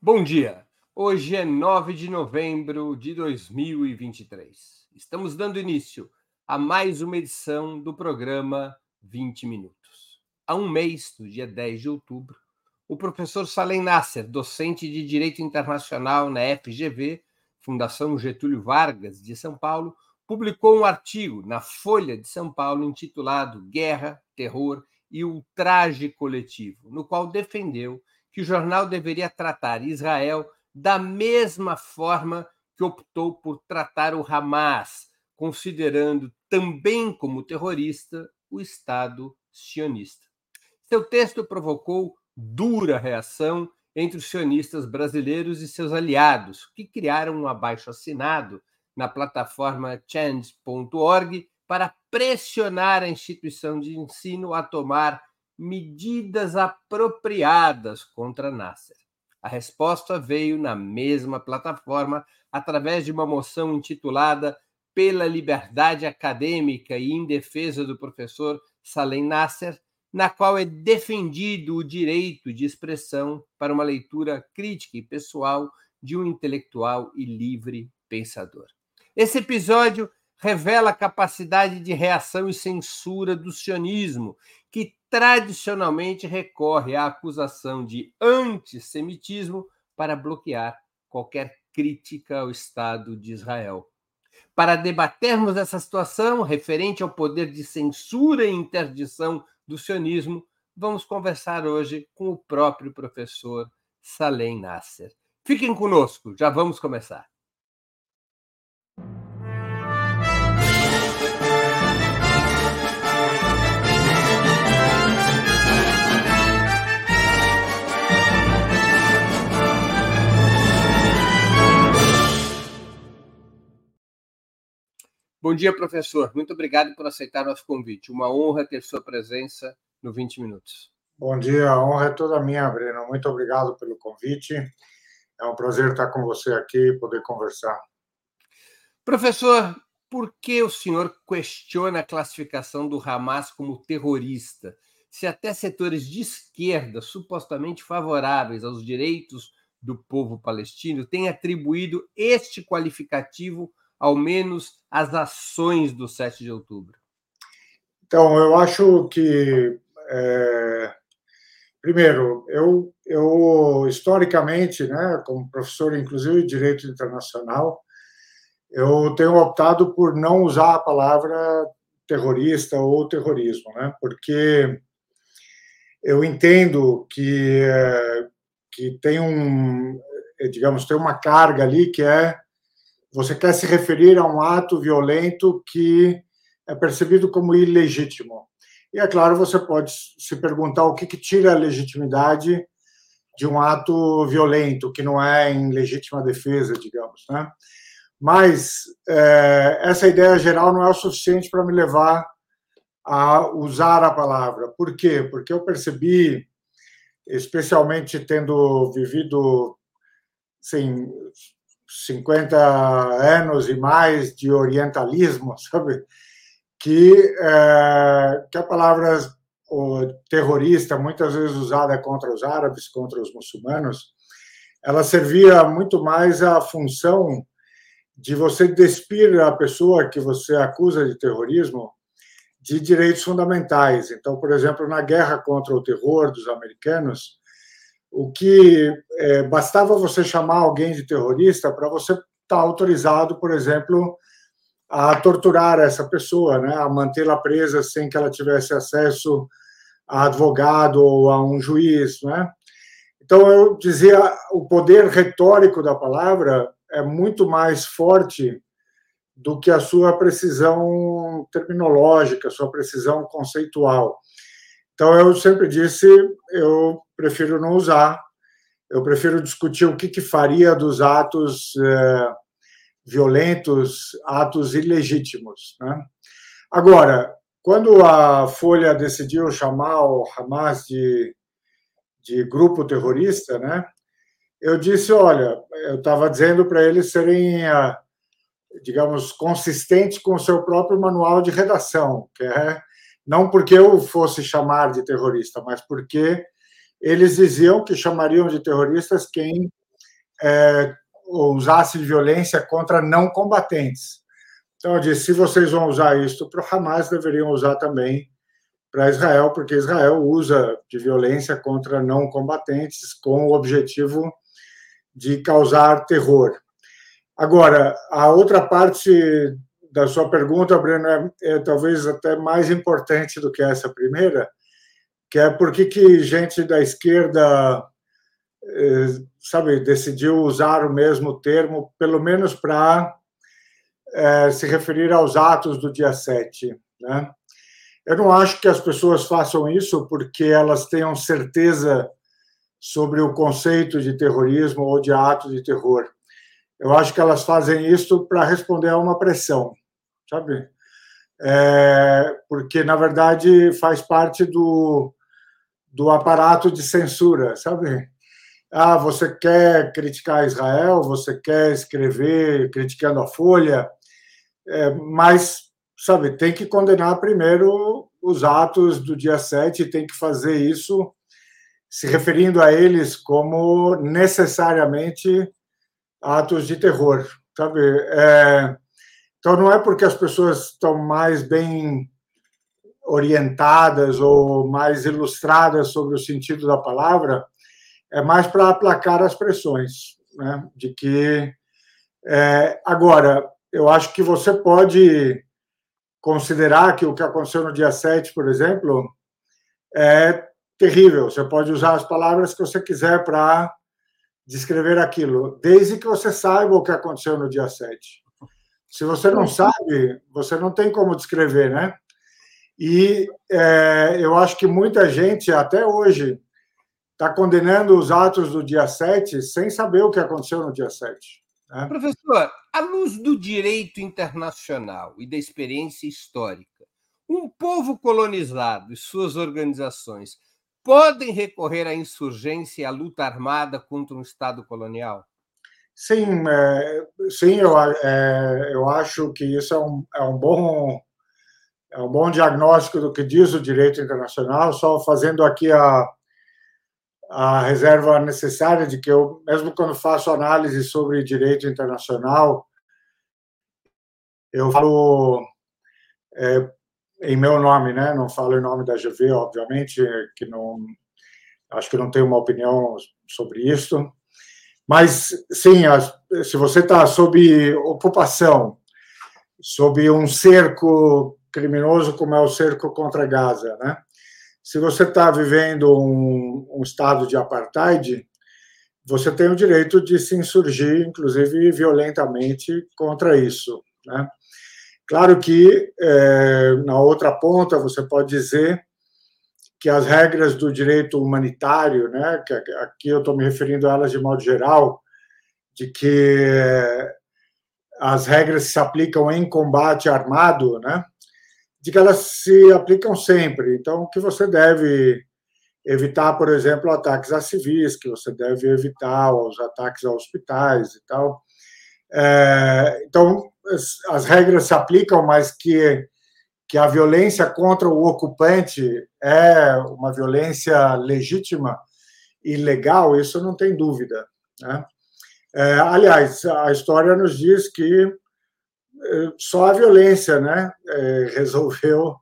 Bom dia. Hoje é 9 de novembro de 2023. Estamos dando início a mais uma edição do programa 20 Minutos. Há um mês, no dia 10 de outubro, o professor Salem Nasser, docente de Direito Internacional na FGV, Fundação Getúlio Vargas de São Paulo, publicou um artigo na Folha de São Paulo intitulado Guerra, Terror e Ultraje Coletivo, no qual defendeu que o jornal deveria tratar Israel da mesma forma que optou por tratar o Hamas, considerando também como terrorista o Estado sionista. Seu texto provocou dura reação entre os sionistas brasileiros e seus aliados, que criaram um abaixo-assinado na plataforma change.org para pressionar a instituição de ensino a tomar medidas apropriadas contra Nasser. A resposta veio na mesma plataforma através de uma moção intitulada Pela Liberdade Acadêmica e em Defesa do Professor Salem Nasser, na qual é defendido o direito de expressão para uma leitura crítica e pessoal de um intelectual e livre pensador. Esse episódio revela a capacidade de reação e censura do sionismo, que tradicionalmente recorre à acusação de antissemitismo para bloquear qualquer crítica ao Estado de Israel. Para debatermos essa situação referente ao poder de censura e interdição do sionismo, vamos conversar hoje com o próprio professor Salem Nasser. Fiquem conosco, já vamos começar. Bom dia, professor. Muito obrigado por aceitar nosso convite. Uma honra ter sua presença no 20 Minutos. Bom dia, a honra é toda minha, Breno. Muito obrigado pelo convite. É um prazer estar com você aqui e poder conversar. Professor, por que o senhor questiona a classificação do Hamas como terrorista, se até setores de esquerda, supostamente favoráveis aos direitos do povo palestino, têm atribuído este qualificativo ao menos as ações do 7 de outubro? Então, eu acho que, é, primeiro, eu, eu historicamente, né, como professor, inclusive de direito internacional, eu tenho optado por não usar a palavra terrorista ou terrorismo, né, porque eu entendo que, é, que tem um, digamos, tem uma carga ali que é você quer se referir a um ato violento que é percebido como ilegítimo. E é claro, você pode se perguntar o que, que tira a legitimidade de um ato violento, que não é em legítima defesa, digamos. Né? Mas é, essa ideia geral não é o suficiente para me levar a usar a palavra. Por quê? Porque eu percebi, especialmente tendo vivido assim, 50 anos e mais de orientalismo, sabe? Que, é, que a palavra terrorista, muitas vezes usada contra os árabes, contra os muçulmanos, ela servia muito mais à função de você despir a pessoa que você acusa de terrorismo de direitos fundamentais. Então, por exemplo, na guerra contra o terror dos americanos, o que é, bastava você chamar alguém de terrorista para você estar tá autorizado, por exemplo, a torturar essa pessoa, né, a mantê-la presa sem que ela tivesse acesso a advogado ou a um juiz, né? Então eu dizia, o poder retórico da palavra é muito mais forte do que a sua precisão terminológica, sua precisão conceitual. Então, eu sempre disse, eu prefiro não usar, eu prefiro discutir o que, que faria dos atos é, violentos, atos ilegítimos. Né? Agora, quando a Folha decidiu chamar o Hamas de, de grupo terrorista, né, eu disse, olha, eu estava dizendo para eles serem, digamos, consistentes com o seu próprio manual de redação, que é não porque eu fosse chamar de terrorista, mas porque eles diziam que chamariam de terroristas quem é, usasse violência contra não combatentes. Então, eu disse: se vocês vão usar isso para o Hamas, deveriam usar também para Israel, porque Israel usa de violência contra não combatentes com o objetivo de causar terror. Agora, a outra parte da sua pergunta, Breno, é, é, talvez até mais importante do que essa primeira, que é por que, que gente da esquerda, eh, sabe, decidiu usar o mesmo termo, pelo menos para eh, se referir aos atos do dia 7, né? Eu não acho que as pessoas façam isso porque elas tenham certeza sobre o conceito de terrorismo ou de ato de terror. Eu acho que elas fazem isso para responder a uma pressão, sabe? É, porque, na verdade, faz parte do, do aparato de censura, sabe? Ah, você quer criticar Israel, você quer escrever criticando a Folha, é, mas sabe, tem que condenar primeiro os atos do dia 7, tem que fazer isso se referindo a eles como necessariamente atos de terror, sabe? É, então não é porque as pessoas estão mais bem orientadas ou mais ilustradas sobre o sentido da palavra, é mais para aplacar as pressões, né? De que é, agora eu acho que você pode considerar que o que aconteceu no dia 7, por exemplo, é terrível. Você pode usar as palavras que você quiser para descrever aquilo, desde que você saiba o que aconteceu no dia 7. Se você não sabe, você não tem como descrever, né? E é, eu acho que muita gente, até hoje, está condenando os atos do dia 7 sem saber o que aconteceu no dia 7. Né? Professor, à luz do direito internacional e da experiência histórica, um povo colonizado e suas organizações podem recorrer à insurgência e à luta armada contra um Estado colonial? Sim, é, sim eu, é, eu acho que isso é um, é um bom é um bom diagnóstico do que diz o direito internacional, só fazendo aqui a, a reserva necessária de que eu, mesmo quando faço análise sobre direito internacional, eu falo é, em meu nome, né? Não falo em nome da GV, obviamente, que não acho que não tenho uma opinião sobre isso. Mas sim, se você está sob ocupação, sob um cerco criminoso como é o cerco contra Gaza, né? Se você está vivendo um, um estado de apartheid, você tem o direito de se insurgir, inclusive violentamente, contra isso. Né? Claro que, é, na outra ponta, você pode dizer que as regras do direito humanitário, né, que aqui eu estou me referindo a elas de modo geral, de que as regras se aplicam em combate armado, né, de que elas se aplicam sempre. Então, que você deve evitar, por exemplo, ataques a civis, que você deve evitar os ataques a hospitais e tal. É, então, as regras se aplicam, mas que, que a violência contra o ocupante é uma violência legítima e legal, isso não tem dúvida. Né? É, aliás, a história nos diz que é, só a violência né, é, resolveu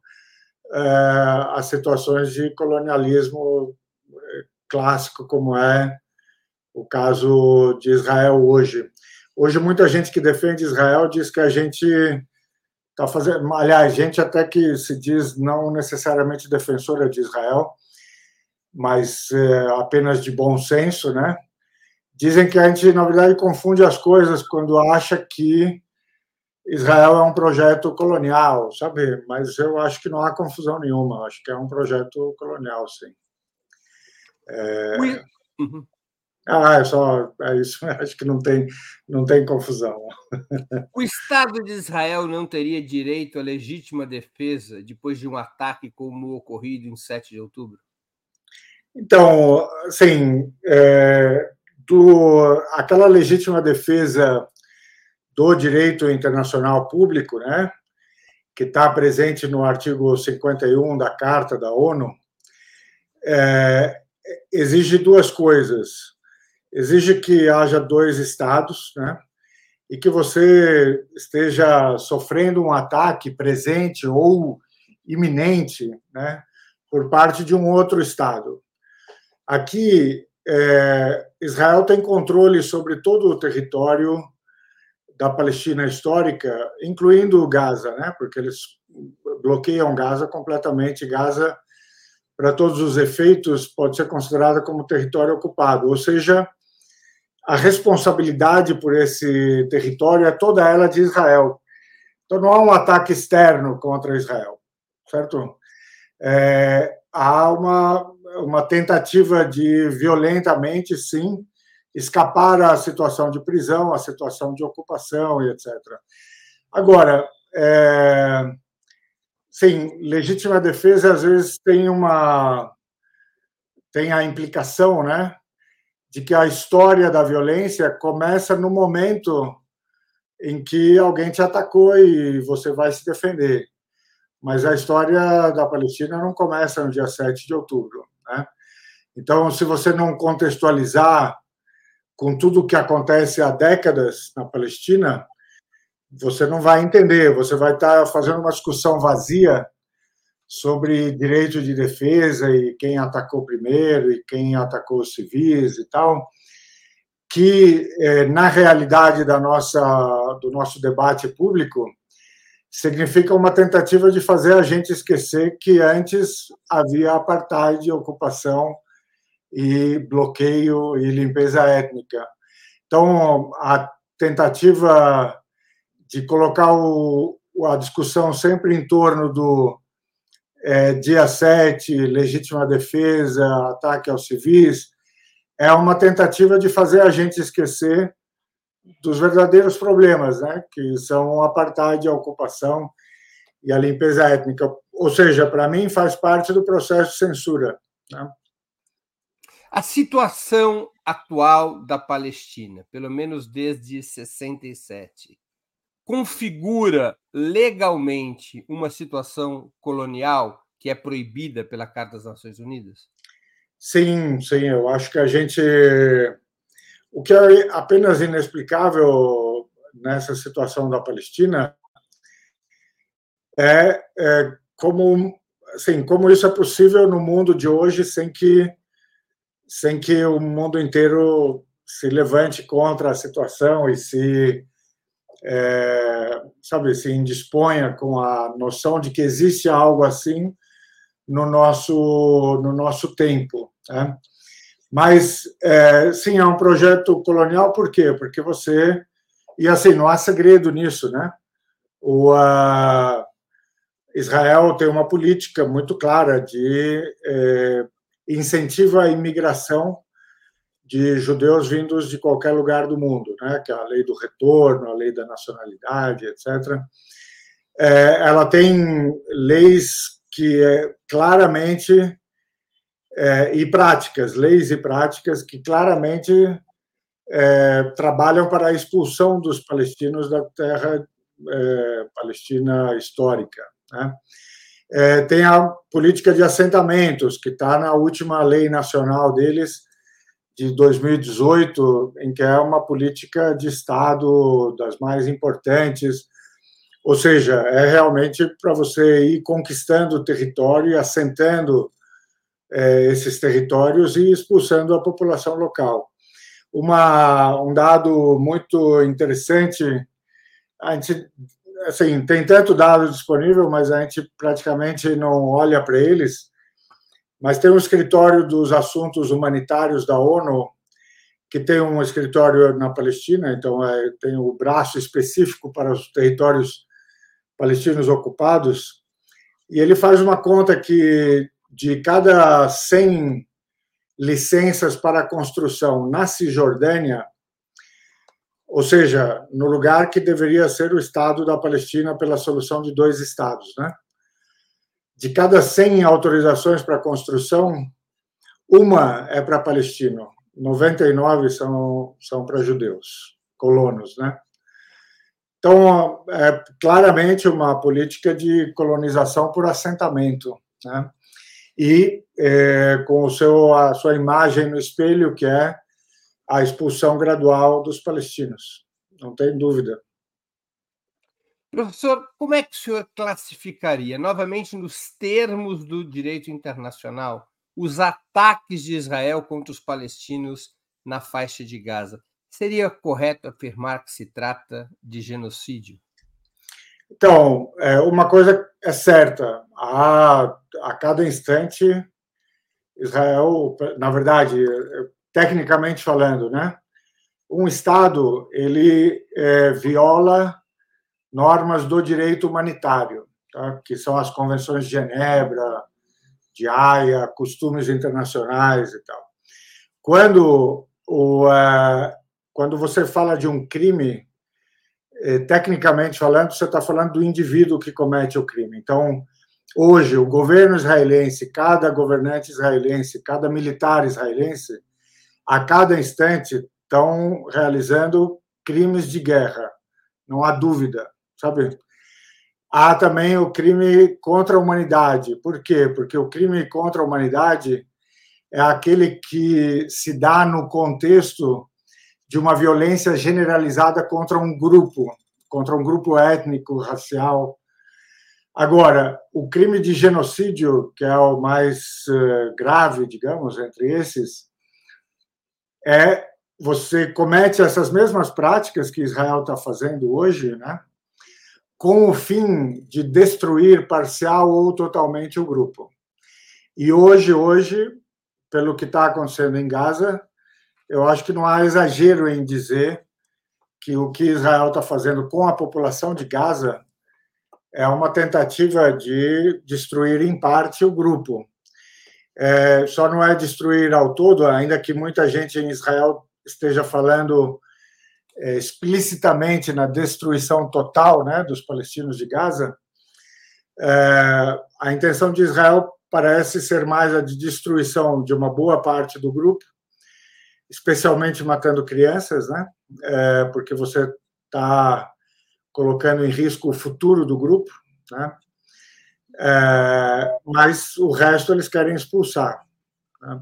é, as situações de colonialismo é, clássico, como é o caso de Israel hoje. Hoje, muita gente que defende Israel diz que a gente está fazendo. Aliás, gente até que se diz não necessariamente defensora de Israel, mas é, apenas de bom senso, né? Dizem que a gente, na verdade, confunde as coisas quando acha que Israel é um projeto colonial, sabe? Mas eu acho que não há confusão nenhuma. Acho que é um projeto colonial, sim. É... Ah, é só é isso. Acho que não tem, não tem confusão. O Estado de Israel não teria direito à legítima defesa depois de um ataque como o ocorrido em 7 de outubro? Então, assim, é, do, aquela legítima defesa do direito internacional público, né, que está presente no artigo 51 da Carta da ONU, é, exige duas coisas exige que haja dois estados, né? E que você esteja sofrendo um ataque presente ou iminente, né? Por parte de um outro estado. Aqui, é, Israel tem controle sobre todo o território da Palestina histórica, incluindo Gaza, né? Porque eles bloqueiam Gaza completamente. Gaza, para todos os efeitos, pode ser considerada como território ocupado, ou seja, a responsabilidade por esse território é toda ela de Israel. Então não há um ataque externo contra Israel, certo? É, há uma, uma tentativa de violentamente, sim, escapar à situação de prisão, à situação de ocupação e etc. Agora, é, sim, legítima defesa às vezes tem uma tem a implicação, né, de que a história da violência começa no momento em que alguém te atacou e você vai se defender. Mas a história da Palestina não começa no dia 7 de outubro, né? Então, se você não contextualizar com tudo o que acontece há décadas na Palestina, você não vai entender, você vai estar fazendo uma discussão vazia sobre direito de defesa e quem atacou primeiro e quem atacou os civis e tal, que é, na realidade da nossa do nosso debate público significa uma tentativa de fazer a gente esquecer que antes havia apartheid, ocupação e bloqueio e limpeza étnica. Então, a tentativa de colocar o, a discussão sempre em torno do é, dia 7, legítima defesa, ataque aos civis, é uma tentativa de fazer a gente esquecer dos verdadeiros problemas, né, que são o apartheid, a ocupação e a limpeza étnica. Ou seja, para mim faz parte do processo de censura. Né? A situação atual da Palestina, pelo menos desde 67, configura legalmente uma situação colonial que é proibida pela Carta das Nações Unidas? Sim, sim, eu acho que a gente. O que é apenas inexplicável nessa situação da Palestina é, é como, assim, como isso é possível no mundo de hoje sem que sem que o mundo inteiro se levante contra a situação e se é, sabe se indisponha com a noção de que existe algo assim no nosso no nosso tempo né? mas é, sim é um projeto colonial por quê porque você e assim não há segredo nisso né o Israel tem uma política muito clara de é, incentiva a imigração de judeus vindos de qualquer lugar do mundo, né? que é a lei do retorno, a lei da nacionalidade, etc. É, ela tem leis que é, claramente é, e práticas, leis e práticas que claramente é, trabalham para a expulsão dos palestinos da terra é, palestina histórica. Né? É, tem a política de assentamentos, que está na última lei nacional deles, de 2018, em que é uma política de Estado das mais importantes. Ou seja, é realmente para você ir conquistando o território e assentando é, esses territórios e expulsando a população local. Uma, um dado muito interessante, a gente assim, tem tanto dado disponível, mas a gente praticamente não olha para eles. Mas tem um escritório dos assuntos humanitários da ONU, que tem um escritório na Palestina, então é, tem o braço específico para os territórios palestinos ocupados, e ele faz uma conta que de cada 100 licenças para construção na Cisjordânia, ou seja, no lugar que deveria ser o Estado da Palestina pela solução de dois Estados. Né? De cada 100 autorizações para construção, uma é para palestino, 99 são, são para judeus, colonos. Né? Então, é claramente uma política de colonização por assentamento. Né? E é, com o seu, a sua imagem no espelho, que é a expulsão gradual dos palestinos, não tem dúvida. Professor, como é que o senhor classificaria, novamente nos termos do direito internacional, os ataques de Israel contra os palestinos na faixa de Gaza? Seria correto afirmar que se trata de genocídio? Então, é, uma coisa é certa: a, a cada instante, Israel, na verdade, tecnicamente falando, né, um Estado ele é, viola normas do direito humanitário, tá? que são as convenções de Genebra, de Haia, costumes internacionais e tal. Quando, o, uh, quando você fala de um crime, eh, tecnicamente falando, você está falando do indivíduo que comete o crime. Então, hoje, o governo israelense, cada governante israelense, cada militar israelense, a cada instante estão realizando crimes de guerra, não há dúvida sabe? Há também o crime contra a humanidade. Por quê? Porque o crime contra a humanidade é aquele que se dá no contexto de uma violência generalizada contra um grupo, contra um grupo étnico, racial. Agora, o crime de genocídio, que é o mais eh, grave, digamos, entre esses, é você comete essas mesmas práticas que Israel está fazendo hoje, né? Com o fim de destruir parcial ou totalmente o grupo. E hoje, hoje, pelo que está acontecendo em Gaza, eu acho que não há exagero em dizer que o que Israel está fazendo com a população de Gaza é uma tentativa de destruir em parte o grupo. É, só não é destruir ao todo, ainda que muita gente em Israel esteja falando explicitamente na destruição total né, dos palestinos de Gaza, é, a intenção de Israel parece ser mais a de destruição de uma boa parte do grupo, especialmente matando crianças, né, é, porque você está colocando em risco o futuro do grupo, né, é, mas o resto eles querem expulsar. Né.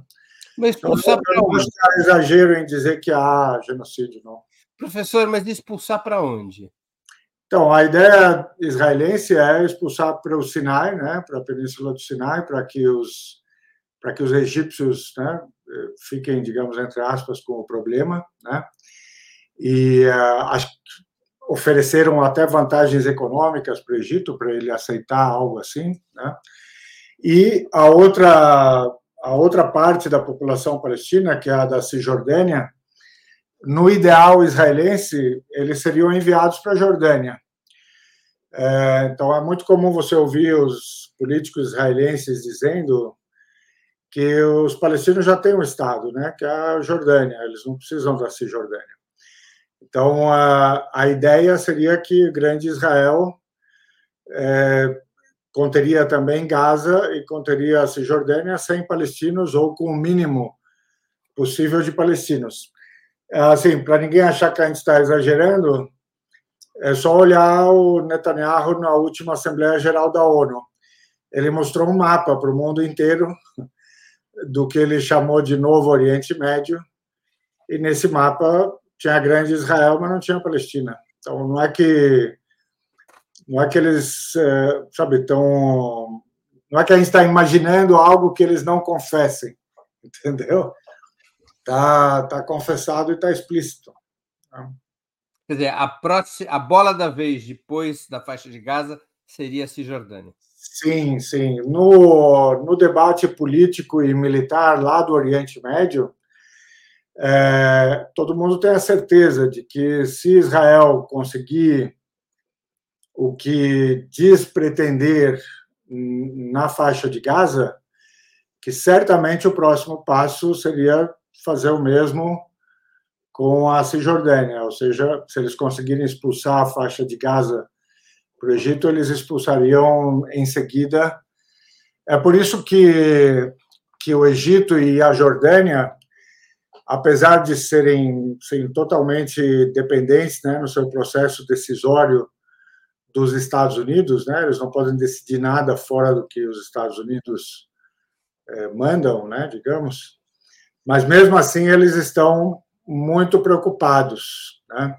Mas expulsar então, não é exagero em dizer que há genocídio, não. Professor, mas expulsar para onde? Então, a ideia israelense é expulsar para o Sinai, né, para a Península do Sinai, para que os para que os egípcios né, fiquem, digamos, entre aspas, com o problema, né? E uh, ofereceram até vantagens econômicas para o Egito para ele aceitar algo assim, né? E a outra a outra parte da população palestina, que é a da Cisjordânia, no ideal israelense, eles seriam enviados para a Jordânia. É, então, é muito comum você ouvir os políticos israelenses dizendo que os palestinos já têm um Estado, né, que é a Jordânia, eles não precisam da Cisjordânia. Então, a, a ideia seria que grande Israel é, conteria também Gaza e conteria a Cisjordânia sem palestinos ou com o mínimo possível de palestinos. É, assim, para ninguém achar que a gente está exagerando, é só olhar o Netanyahu na última Assembleia Geral da ONU. Ele mostrou um mapa para o mundo inteiro do que ele chamou de Novo Oriente Médio, e nesse mapa tinha a grande Israel, mas não tinha a Palestina. Então, não é que não é que eles, é, sabe, estão. Não é que a gente está imaginando algo que eles não confessem, entendeu? Está tá confessado e está explícito. Né? Quer dizer, a, próxima, a bola da vez depois da faixa de Gaza seria a Cisjordânia. Sim, sim. No, no debate político e militar lá do Oriente Médio, é, todo mundo tem a certeza de que se Israel conseguir o que diz pretender na faixa de Gaza, que certamente o próximo passo seria fazer o mesmo com a Cisjordânia, ou seja, se eles conseguirem expulsar a faixa de Gaza para o Egito, eles expulsariam em seguida. É por isso que, que o Egito e a Jordânia, apesar de serem, serem totalmente dependentes né, no seu processo decisório dos Estados Unidos, né, eles não podem decidir nada fora do que os Estados Unidos é, mandam, né, digamos, mas mesmo assim eles estão muito preocupados. Né?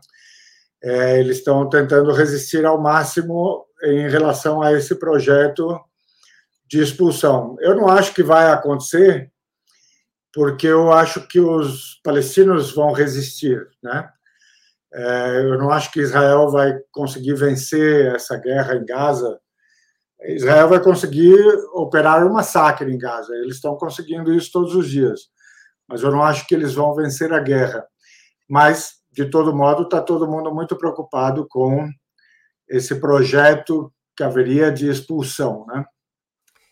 É, eles estão tentando resistir ao máximo em relação a esse projeto de expulsão. Eu não acho que vai acontecer, porque eu acho que os palestinos vão resistir, né? É, eu não acho que Israel vai conseguir vencer essa guerra em Gaza. Israel vai conseguir operar um massacre em Gaza. Eles estão conseguindo isso todos os dias. Mas eu não acho que eles vão vencer a guerra. Mas, de todo modo, está todo mundo muito preocupado com esse projeto que haveria de expulsão, né?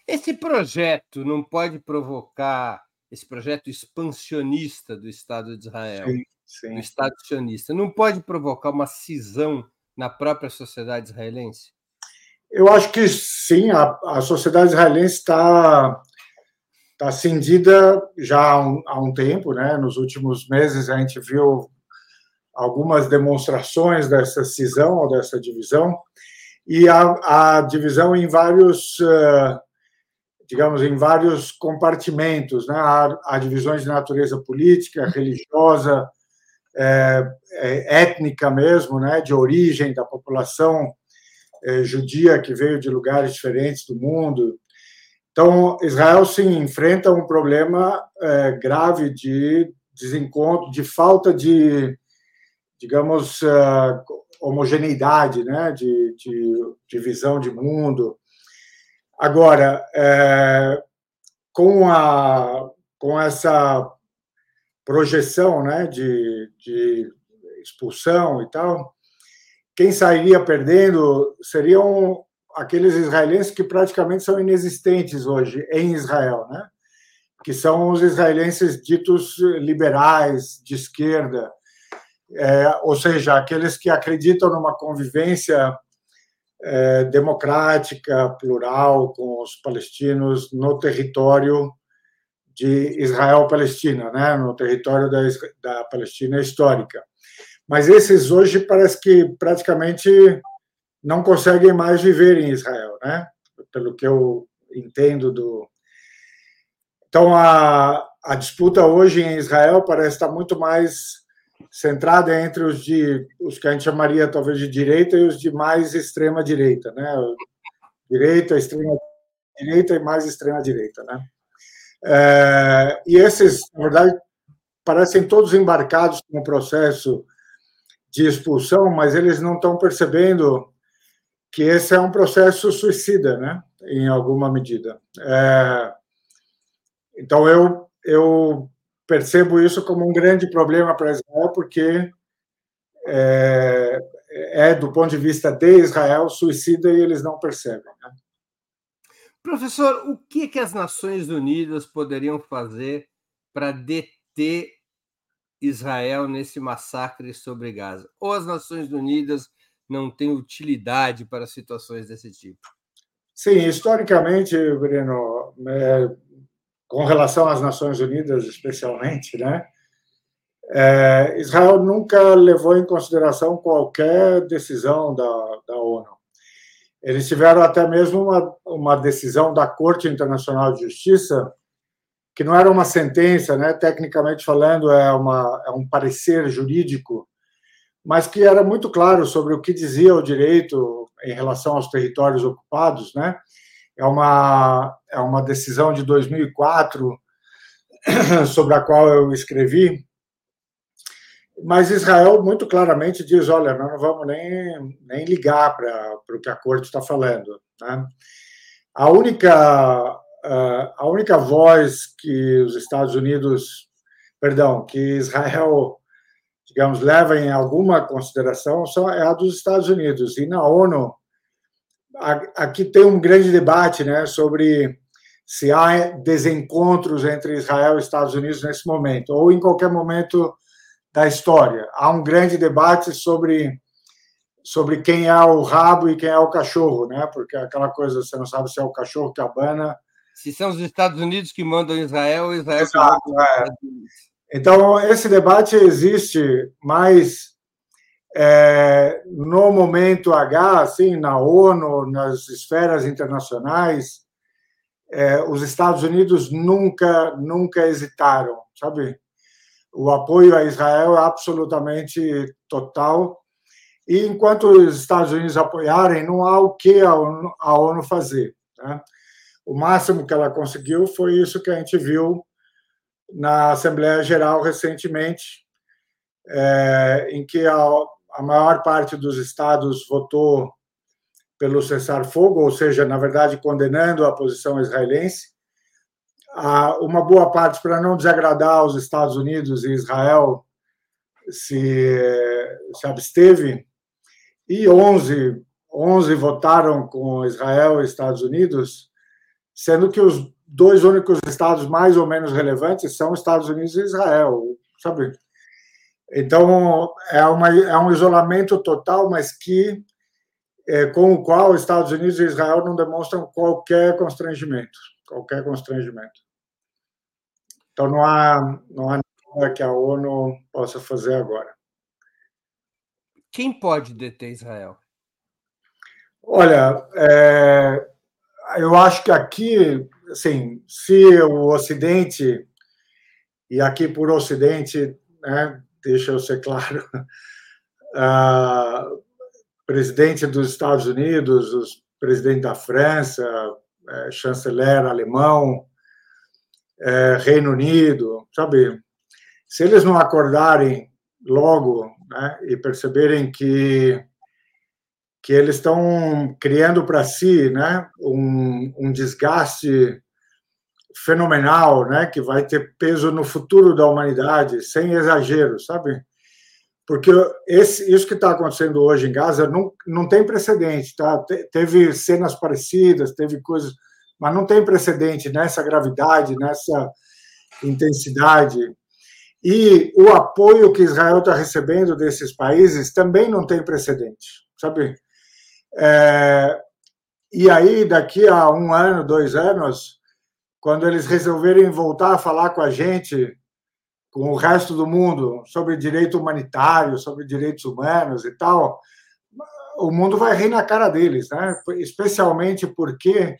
Esse projeto não pode provocar esse projeto expansionista do Estado de Israel, sim, sim. do Estado sionista, não pode provocar uma cisão na própria sociedade israelense? Eu acho que sim, a, a sociedade israelense está tá cindida já há um, há um tempo, né? Nos últimos meses a gente viu algumas demonstrações dessa cisão ou dessa divisão e a, a divisão em vários uh, digamos, em vários compartimentos. Né? Há, há divisões de natureza política, religiosa, é, é, étnica mesmo, né? de origem da população é, judia que veio de lugares diferentes do mundo. Então, Israel se enfrenta um problema é, grave de desencontro, de falta de, digamos, uh, homogeneidade, né? de, de, de visão de mundo. Agora, é, com, a, com essa projeção né, de, de expulsão e tal, quem sairia perdendo seriam aqueles israelenses que praticamente são inexistentes hoje em Israel, né? que são os israelenses ditos liberais, de esquerda, é, ou seja, aqueles que acreditam numa convivência é, democrática, plural com os palestinos no território de Israel-Palestina, né, no território da, da Palestina histórica. Mas esses hoje parece que praticamente não conseguem mais viver em Israel, né? Pelo que eu entendo do. Então a, a disputa hoje em Israel parece estar muito mais centrada entre os de os que a gente chamaria talvez de direita e os de mais extrema direita, né? Direita, extrema direita e mais extrema direita, né? É, e esses, na verdade, parecem todos embarcados no processo de expulsão, mas eles não estão percebendo que esse é um processo suicida, né? Em alguma medida. É, então eu eu percebo isso como um grande problema para Israel, porque é, é, do ponto de vista de Israel, suicida e eles não percebem. Né? Professor, o que, que as Nações Unidas poderiam fazer para deter Israel nesse massacre sobre Gaza? Ou as Nações Unidas não têm utilidade para situações desse tipo? Sim, historicamente, Breno, é, com relação às Nações Unidas, especialmente, né? É, Israel nunca levou em consideração qualquer decisão da, da ONU. Eles tiveram até mesmo uma, uma decisão da Corte Internacional de Justiça, que não era uma sentença, né? tecnicamente falando, é, uma, é um parecer jurídico, mas que era muito claro sobre o que dizia o direito em relação aos territórios ocupados, né? é uma, é uma decisão de 2004 sobre a qual eu escrevi, mas Israel muito claramente diz: olha, nós não vamos nem, nem ligar para o que a corte está falando. Né? A, única, a única voz que os Estados Unidos, perdão, que Israel, digamos, leva em alguma consideração é a dos Estados Unidos. E na ONU, aqui tem um grande debate né, sobre se há desencontros entre Israel e Estados Unidos nesse momento, ou em qualquer momento da história. Há um grande debate sobre, sobre quem é o rabo e quem é o cachorro, né? porque aquela coisa, você não sabe se é o cachorro que abana. Se são os Estados Unidos que mandam Israel, Israel Exato, que manda é. Então, esse debate existe, mas é, no momento H, assim, na ONU, nas esferas internacionais, é, os Estados Unidos nunca, nunca hesitaram, sabe? o apoio a Israel é absolutamente total. E enquanto os Estados Unidos apoiarem, não há o que a ONU, a ONU fazer. Né? O máximo que ela conseguiu foi isso que a gente viu na Assembleia Geral recentemente, é, em que a, a maior parte dos estados votou pelo cessar-fogo, ou seja, na verdade, condenando a posição israelense. Uma boa parte, para não desagradar os Estados Unidos e Israel, se, se absteve, e 11, 11 votaram com Israel e Estados Unidos, sendo que os dois únicos estados mais ou menos relevantes são Estados Unidos e Israel, sabe? Então, é, uma, é um isolamento total, mas que é, com o qual os Estados Unidos e Israel não demonstram qualquer constrangimento, qualquer constrangimento. Então, não há, não há nada que a ONU possa fazer agora. Quem pode deter Israel? Olha, é, eu acho que aqui, assim, se o Ocidente, e aqui por Ocidente, né, deixa eu ser claro, uh, presidente dos Estados Unidos, o presidente da França, é, chanceler alemão, é, Reino Unido, sabe? Se eles não acordarem logo né, e perceberem que que eles estão criando para si, né, um, um desgaste fenomenal, né, que vai ter peso no futuro da humanidade, sem exagero, sabe? Porque esse, isso que está acontecendo hoje em Gaza não, não tem precedente, tá? Te, teve cenas parecidas, teve coisas, mas não tem precedente nessa gravidade, nessa intensidade. E o apoio que Israel está recebendo desses países também não tem precedente, sabe? É, e aí, daqui a um ano, dois anos, quando eles resolverem voltar a falar com a gente, com o resto do mundo, sobre direito humanitário, sobre direitos humanos e tal, o mundo vai rir na cara deles, né? especialmente porque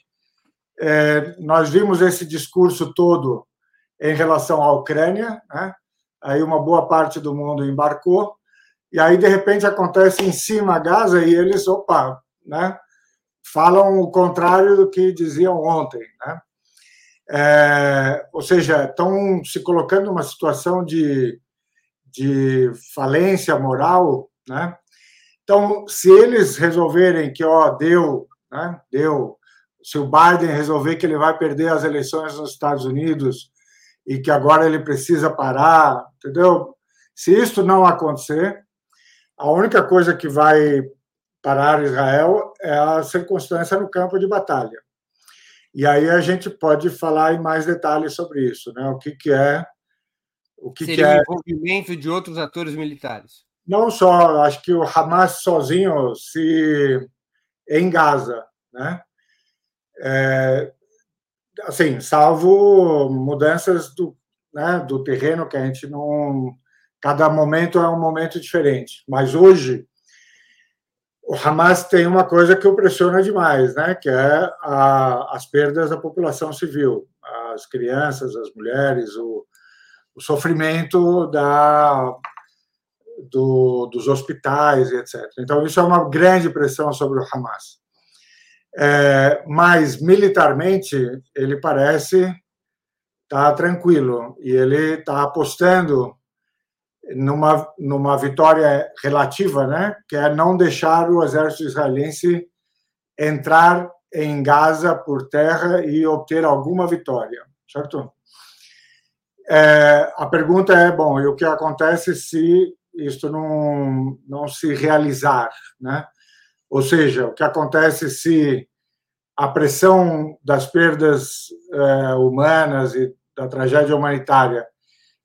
é, nós vimos esse discurso todo em relação à Ucrânia, né? aí uma boa parte do mundo embarcou, e aí, de repente, acontece em cima Gaza e eles, opa, né? falam o contrário do que diziam ontem. Né? É, ou seja, estão se colocando numa situação de, de falência moral. Né? Então, se eles resolverem que ó, deu, né? deu, se o Biden resolver que ele vai perder as eleições nos Estados Unidos e que agora ele precisa parar, entendeu? Se isso não acontecer, a única coisa que vai parar Israel é a circunstância no campo de batalha. E aí a gente pode falar em mais detalhes sobre isso, né? O que, que é o que, Seria que é o envolvimento de outros atores militares. Não só, acho que o Hamas sozinho se em Gaza, né? É, assim, salvo mudanças do, né, do terreno que a gente não cada momento é um momento diferente. Mas hoje o Hamas tem uma coisa que o pressiona demais, né? que é a, as perdas da população civil, as crianças, as mulheres, o, o sofrimento da, do, dos hospitais, etc. Então, isso é uma grande pressão sobre o Hamas. É, mas, militarmente, ele parece estar tá tranquilo e ele está apostando numa, numa vitória relativa, né, que é não deixar o exército israelense entrar em Gaza por terra e obter alguma vitória, certo? É, a pergunta é, bom, e o que acontece se isto não, não se realizar, né? Ou seja, o que acontece se a pressão das perdas é, humanas e da tragédia humanitária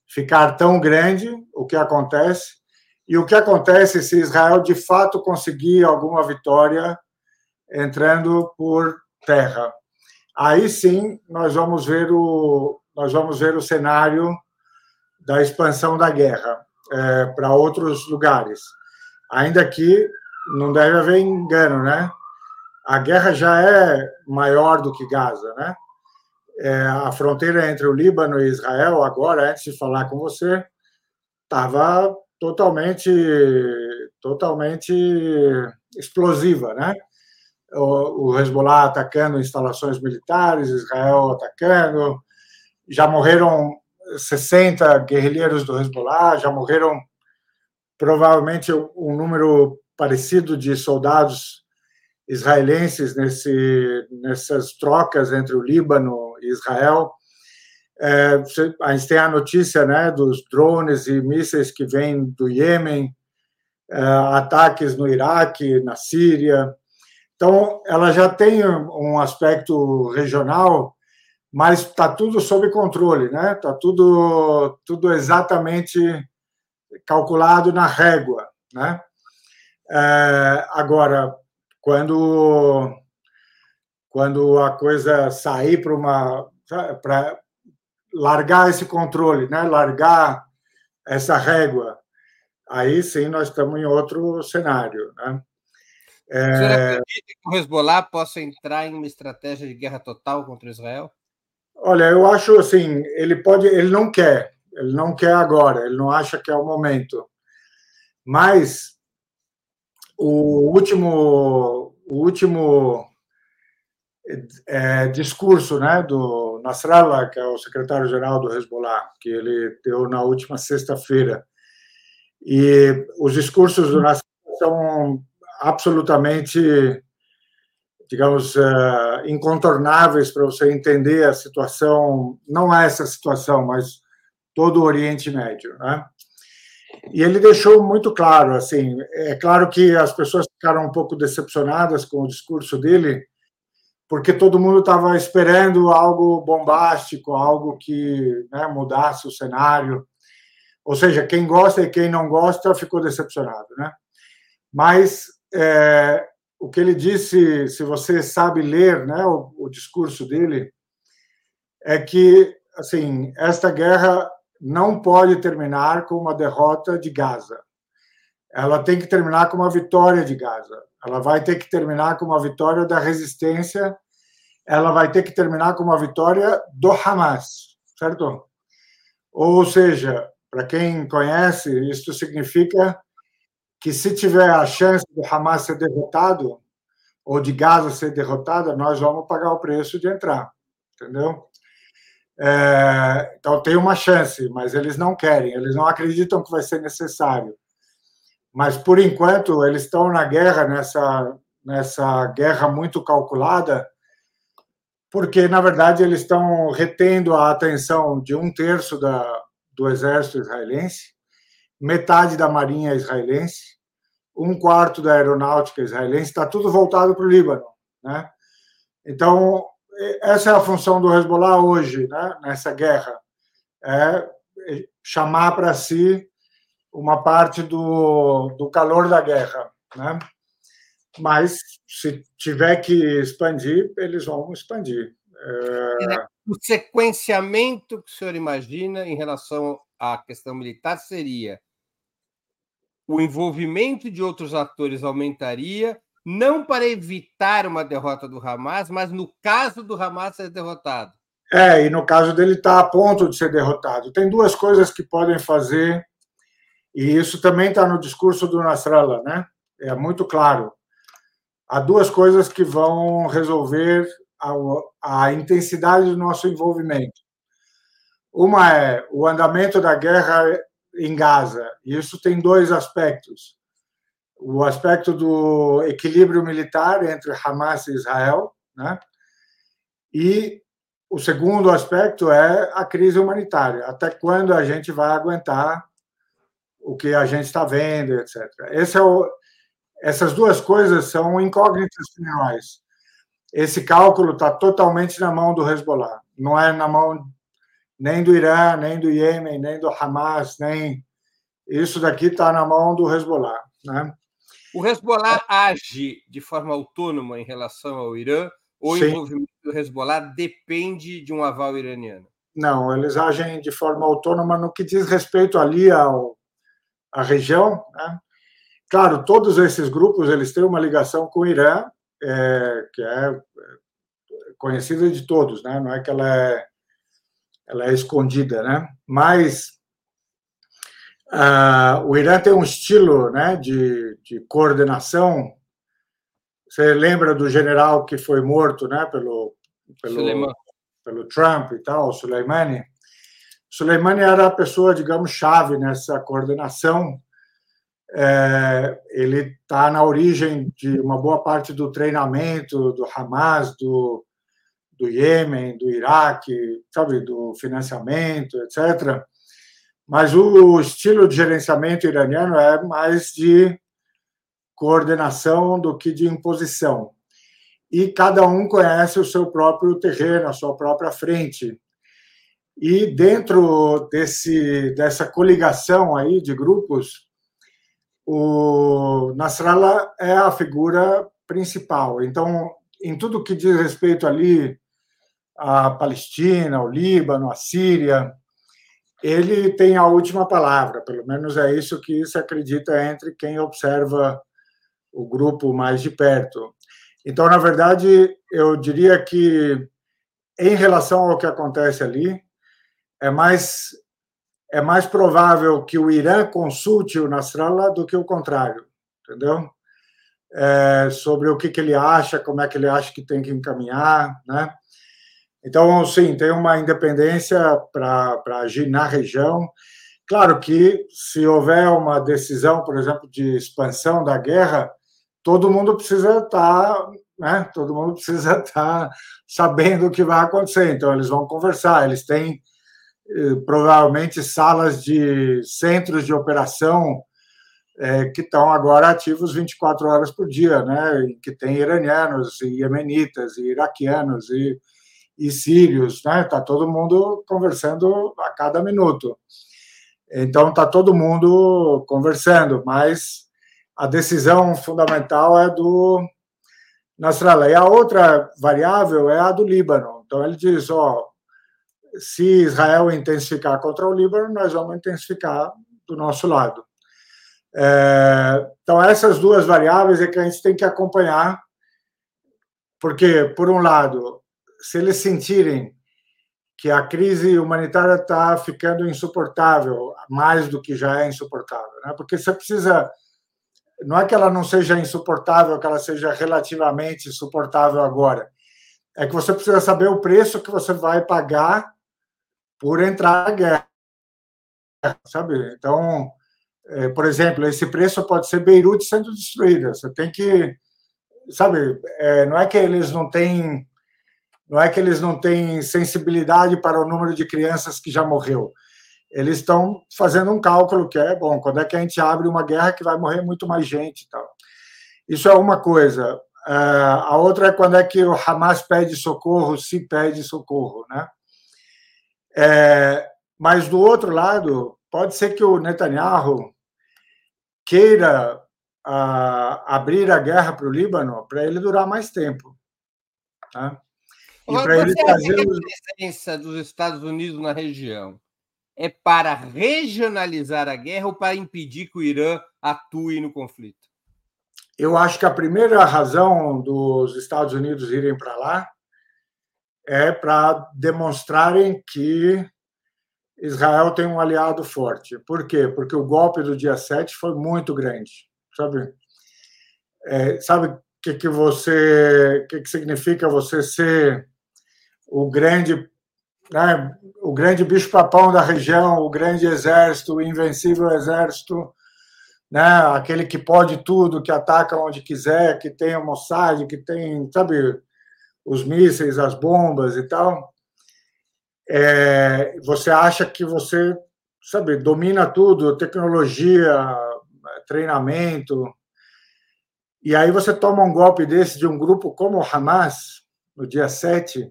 ficar tão grande, o que acontece, e o que acontece se Israel de fato conseguir alguma vitória entrando por terra. Aí sim nós vamos ver o nós vamos ver o cenário da expansão da guerra é, para outros lugares. Ainda que não deve haver engano, né? A guerra já é maior do que Gaza, né? É, a fronteira entre o Líbano e Israel, agora, antes de falar com você, estava totalmente, totalmente explosiva, né? O, o Hezbollah atacando instalações militares, Israel atacando, já morreram 60 guerrilheiros do Hezbollah, já morreram provavelmente um número parecido de soldados israelenses nesse, nessas trocas entre o Líbano Israel. É, a gente tem a notícia né, dos drones e mísseis que vêm do Iêmen, é, ataques no Iraque, na Síria. Então, ela já tem um aspecto regional, mas está tudo sob controle, né? Está tudo, tudo exatamente calculado na régua, né? É, agora, quando quando a coisa sair para uma para largar esse controle, né? Largar essa régua, aí sim nós estamos em outro cenário, né? É... O senhor acredita que o Hezbollah possa entrar em uma estratégia de guerra total contra Israel? Olha, eu acho assim, ele pode, ele não quer, ele não quer agora, ele não acha que é o momento. Mas o último, o último é, discurso né, do Nasrallah, que é o secretário-geral do Hezbollah, que ele deu na última sexta-feira. E os discursos do Nasrallah são absolutamente, digamos, é, incontornáveis para você entender a situação, não é essa situação, mas todo o Oriente Médio. Né? E ele deixou muito claro, assim, é claro que as pessoas ficaram um pouco decepcionadas com o discurso dele, porque todo mundo estava esperando algo bombástico, algo que né, mudasse o cenário. Ou seja, quem gosta e quem não gosta ficou decepcionado, né? Mas é, o que ele disse, se você sabe ler, né, o, o discurso dele, é que assim esta guerra não pode terminar com uma derrota de Gaza. Ela tem que terminar com uma vitória de Gaza. Ela vai ter que terminar com uma vitória da resistência. Ela vai ter que terminar com uma vitória do Hamas, certo? Ou seja, para quem conhece, isso significa que se tiver a chance do Hamas ser derrotado ou de Gaza ser derrotada, nós vamos pagar o preço de entrar, entendeu? É, então tem uma chance, mas eles não querem, eles não acreditam que vai ser necessário. Mas por enquanto eles estão na guerra, nessa, nessa guerra muito calculada, porque na verdade eles estão retendo a atenção de um terço da, do exército israelense, metade da marinha israelense, um quarto da aeronáutica israelense, está tudo voltado para o Líbano, né? Então essa é a função do Hezbollah hoje, né, nessa guerra, é chamar para si uma parte do, do calor da guerra, né? Mas se tiver que expandir, eles vão expandir. É... O sequenciamento que o senhor imagina em relação à questão militar seria o envolvimento de outros atores aumentaria não para evitar uma derrota do Hamas, mas no caso do Hamas ser derrotado. É, e no caso dele está a ponto de ser derrotado. Tem duas coisas que podem fazer, e isso também está no discurso do Nasrallah, né? É muito claro. Há duas coisas que vão resolver a, a intensidade do nosso envolvimento. Uma é o andamento da guerra em Gaza. Isso tem dois aspectos o aspecto do equilíbrio militar entre Hamas e Israel, né? E o segundo aspecto é a crise humanitária. Até quando a gente vai aguentar o que a gente está vendo, etc. É o, essas duas coisas são incógnitas finais. Esse cálculo está totalmente na mão do Hezbollah, não é na mão nem do Irã, nem do Iêmen, nem do Hamas, nem isso daqui está na mão do Hezbollah, né? O Hezbollah age de forma autônoma em relação ao Irã ou Sim. o envolvimento do Hezbollah depende de um aval iraniano? Não, eles agem de forma autônoma no que diz respeito ali ao, à região. Né? Claro, todos esses grupos eles têm uma ligação com o Irã, é, que é conhecida de todos, né? não é que ela é, ela é escondida, né? mas Uh, o Irã tem um estilo né, de, de coordenação. Você lembra do general que foi morto né, pelo, pelo, pelo Trump e tal, Soleimani? Soleimani era a pessoa, digamos, chave nessa coordenação. É, ele está na origem de uma boa parte do treinamento do Hamas, do, do Iêmen, do Iraque, sabe, do financiamento, etc. Mas o estilo de gerenciamento iraniano é mais de coordenação do que de imposição. E cada um conhece o seu próprio terreno, a sua própria frente. E dentro desse, dessa coligação aí de grupos, o Nasrallah é a figura principal. Então, em tudo que diz respeito ali à Palestina, ao Líbano, à Síria, ele tem a última palavra, pelo menos é isso que se acredita entre quem observa o grupo mais de perto. Então, na verdade, eu diria que, em relação ao que acontece ali, é mais, é mais provável que o Irã consulte o Nasrallah do que o contrário, entendeu? É, sobre o que, que ele acha, como é que ele acha que tem que encaminhar, né? Então, sim, tem uma independência para agir na região. Claro que, se houver uma decisão, por exemplo, de expansão da guerra, todo mundo precisa estar, tá, né? Todo mundo precisa estar tá sabendo o que vai acontecer. Então, eles vão conversar. Eles têm provavelmente salas de centros de operação é, que estão agora ativos 24 horas por dia, né? Que tem iranianos, e iemenitas, e iraquianos e e sírios, né? Tá todo mundo conversando a cada minuto. Então tá todo mundo conversando, mas a decisão fundamental é do Nasrallah. E a outra variável é a do Líbano. Então ele diz, ó, se Israel intensificar contra o Líbano, nós vamos intensificar do nosso lado. É, então essas duas variáveis é que a gente tem que acompanhar, porque por um lado se eles sentirem que a crise humanitária está ficando insuportável, mais do que já é insuportável, né? Porque você precisa não é que ela não seja insuportável, que ela seja relativamente suportável agora. É que você precisa saber o preço que você vai pagar por entrar na guerra, sabe? Então, é, por exemplo, esse preço pode ser Beirute sendo destruída. Você tem que, sabe? É, não é que eles não têm não é que eles não têm sensibilidade para o número de crianças que já morreu. Eles estão fazendo um cálculo que é bom. Quando é que a gente abre uma guerra que vai morrer muito mais gente, tal. Isso é uma coisa. É, a outra é quando é que o Hamas pede socorro, se pede socorro, né? É, mas do outro lado, pode ser que o Netanyahu queira uh, abrir a guerra para o Líbano para ele durar mais tempo. Tá? E para ele trazer a presença dos Estados Unidos na região é para regionalizar a guerra ou para impedir que o Irã atue no conflito? Eu acho que a primeira razão dos Estados Unidos irem para lá é para demonstrarem que Israel tem um aliado forte. Por quê? Porque o golpe do dia 7 foi muito grande, sabe? É, sabe o que, que você, que, que significa você ser o grande, né, o grande bicho-papão da região, o grande exército, o invencível exército, né, aquele que pode tudo, que ataca onde quiser, que tem o Mossad, que tem, sabe, os mísseis, as bombas e tal. É, você acha que você, sabe, domina tudo, tecnologia, treinamento, e aí você toma um golpe desse de um grupo como o Hamas, no dia 7,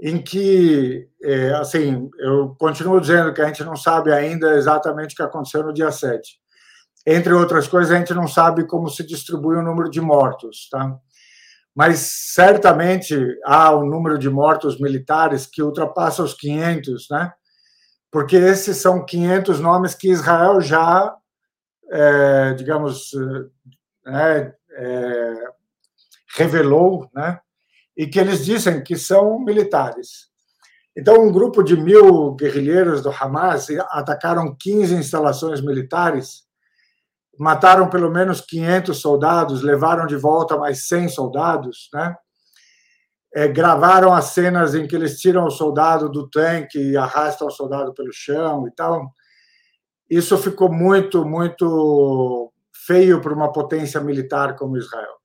em que, é, assim, eu continuo dizendo que a gente não sabe ainda exatamente o que aconteceu no dia 7. Entre outras coisas, a gente não sabe como se distribui o número de mortos, tá? Mas certamente há um número de mortos militares que ultrapassa os 500, né? Porque esses são 500 nomes que Israel já, é, digamos, é, é, revelou, né? e que eles dizem que são militares. Então, um grupo de mil guerrilheiros do Hamas atacaram 15 instalações militares, mataram pelo menos 500 soldados, levaram de volta mais 100 soldados, né? É, gravaram as cenas em que eles tiram o soldado do tanque e arrastam o soldado pelo chão e tal. Isso ficou muito, muito feio para uma potência militar como Israel.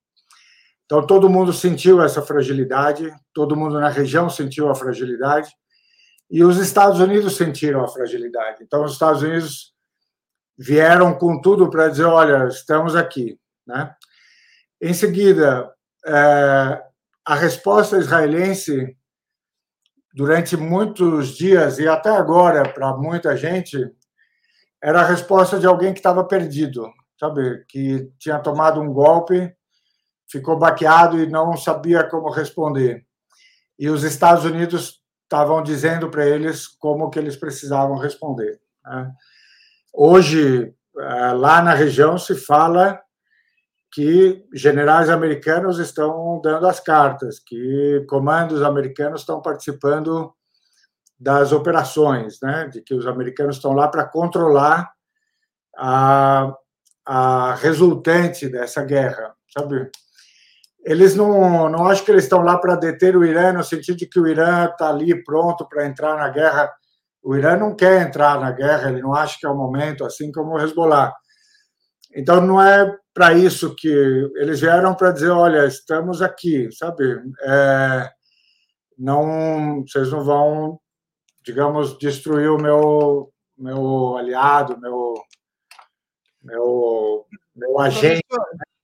Então, todo mundo sentiu essa fragilidade, todo mundo na região sentiu a fragilidade, e os Estados Unidos sentiram a fragilidade. Então, os Estados Unidos vieram com tudo para dizer: olha, estamos aqui. Né? Em seguida, é, a resposta israelense, durante muitos dias e até agora, para muita gente, era a resposta de alguém que estava perdido, sabe? Que tinha tomado um golpe, ficou baqueado e não sabia como responder. E os Estados Unidos estavam dizendo para eles como que eles precisavam responder. Né? Hoje, eh, lá na região, se fala que generais americanos estão dando as cartas, que comandos americanos estão participando das operações, né? de que os americanos estão lá para controlar a, a resultante dessa guerra, sabe? Eles não, não acho que eles estão lá para deter o Irã, no sentido de que o Irã está ali pronto para entrar na guerra. O Irã não quer entrar na guerra, ele não acha que é o momento, assim como o Hezbollah. Então, não é para isso que eles vieram para dizer: olha, estamos aqui, sabe? É, não, vocês não vão digamos, destruir o meu, meu aliado, meu, meu, meu agente.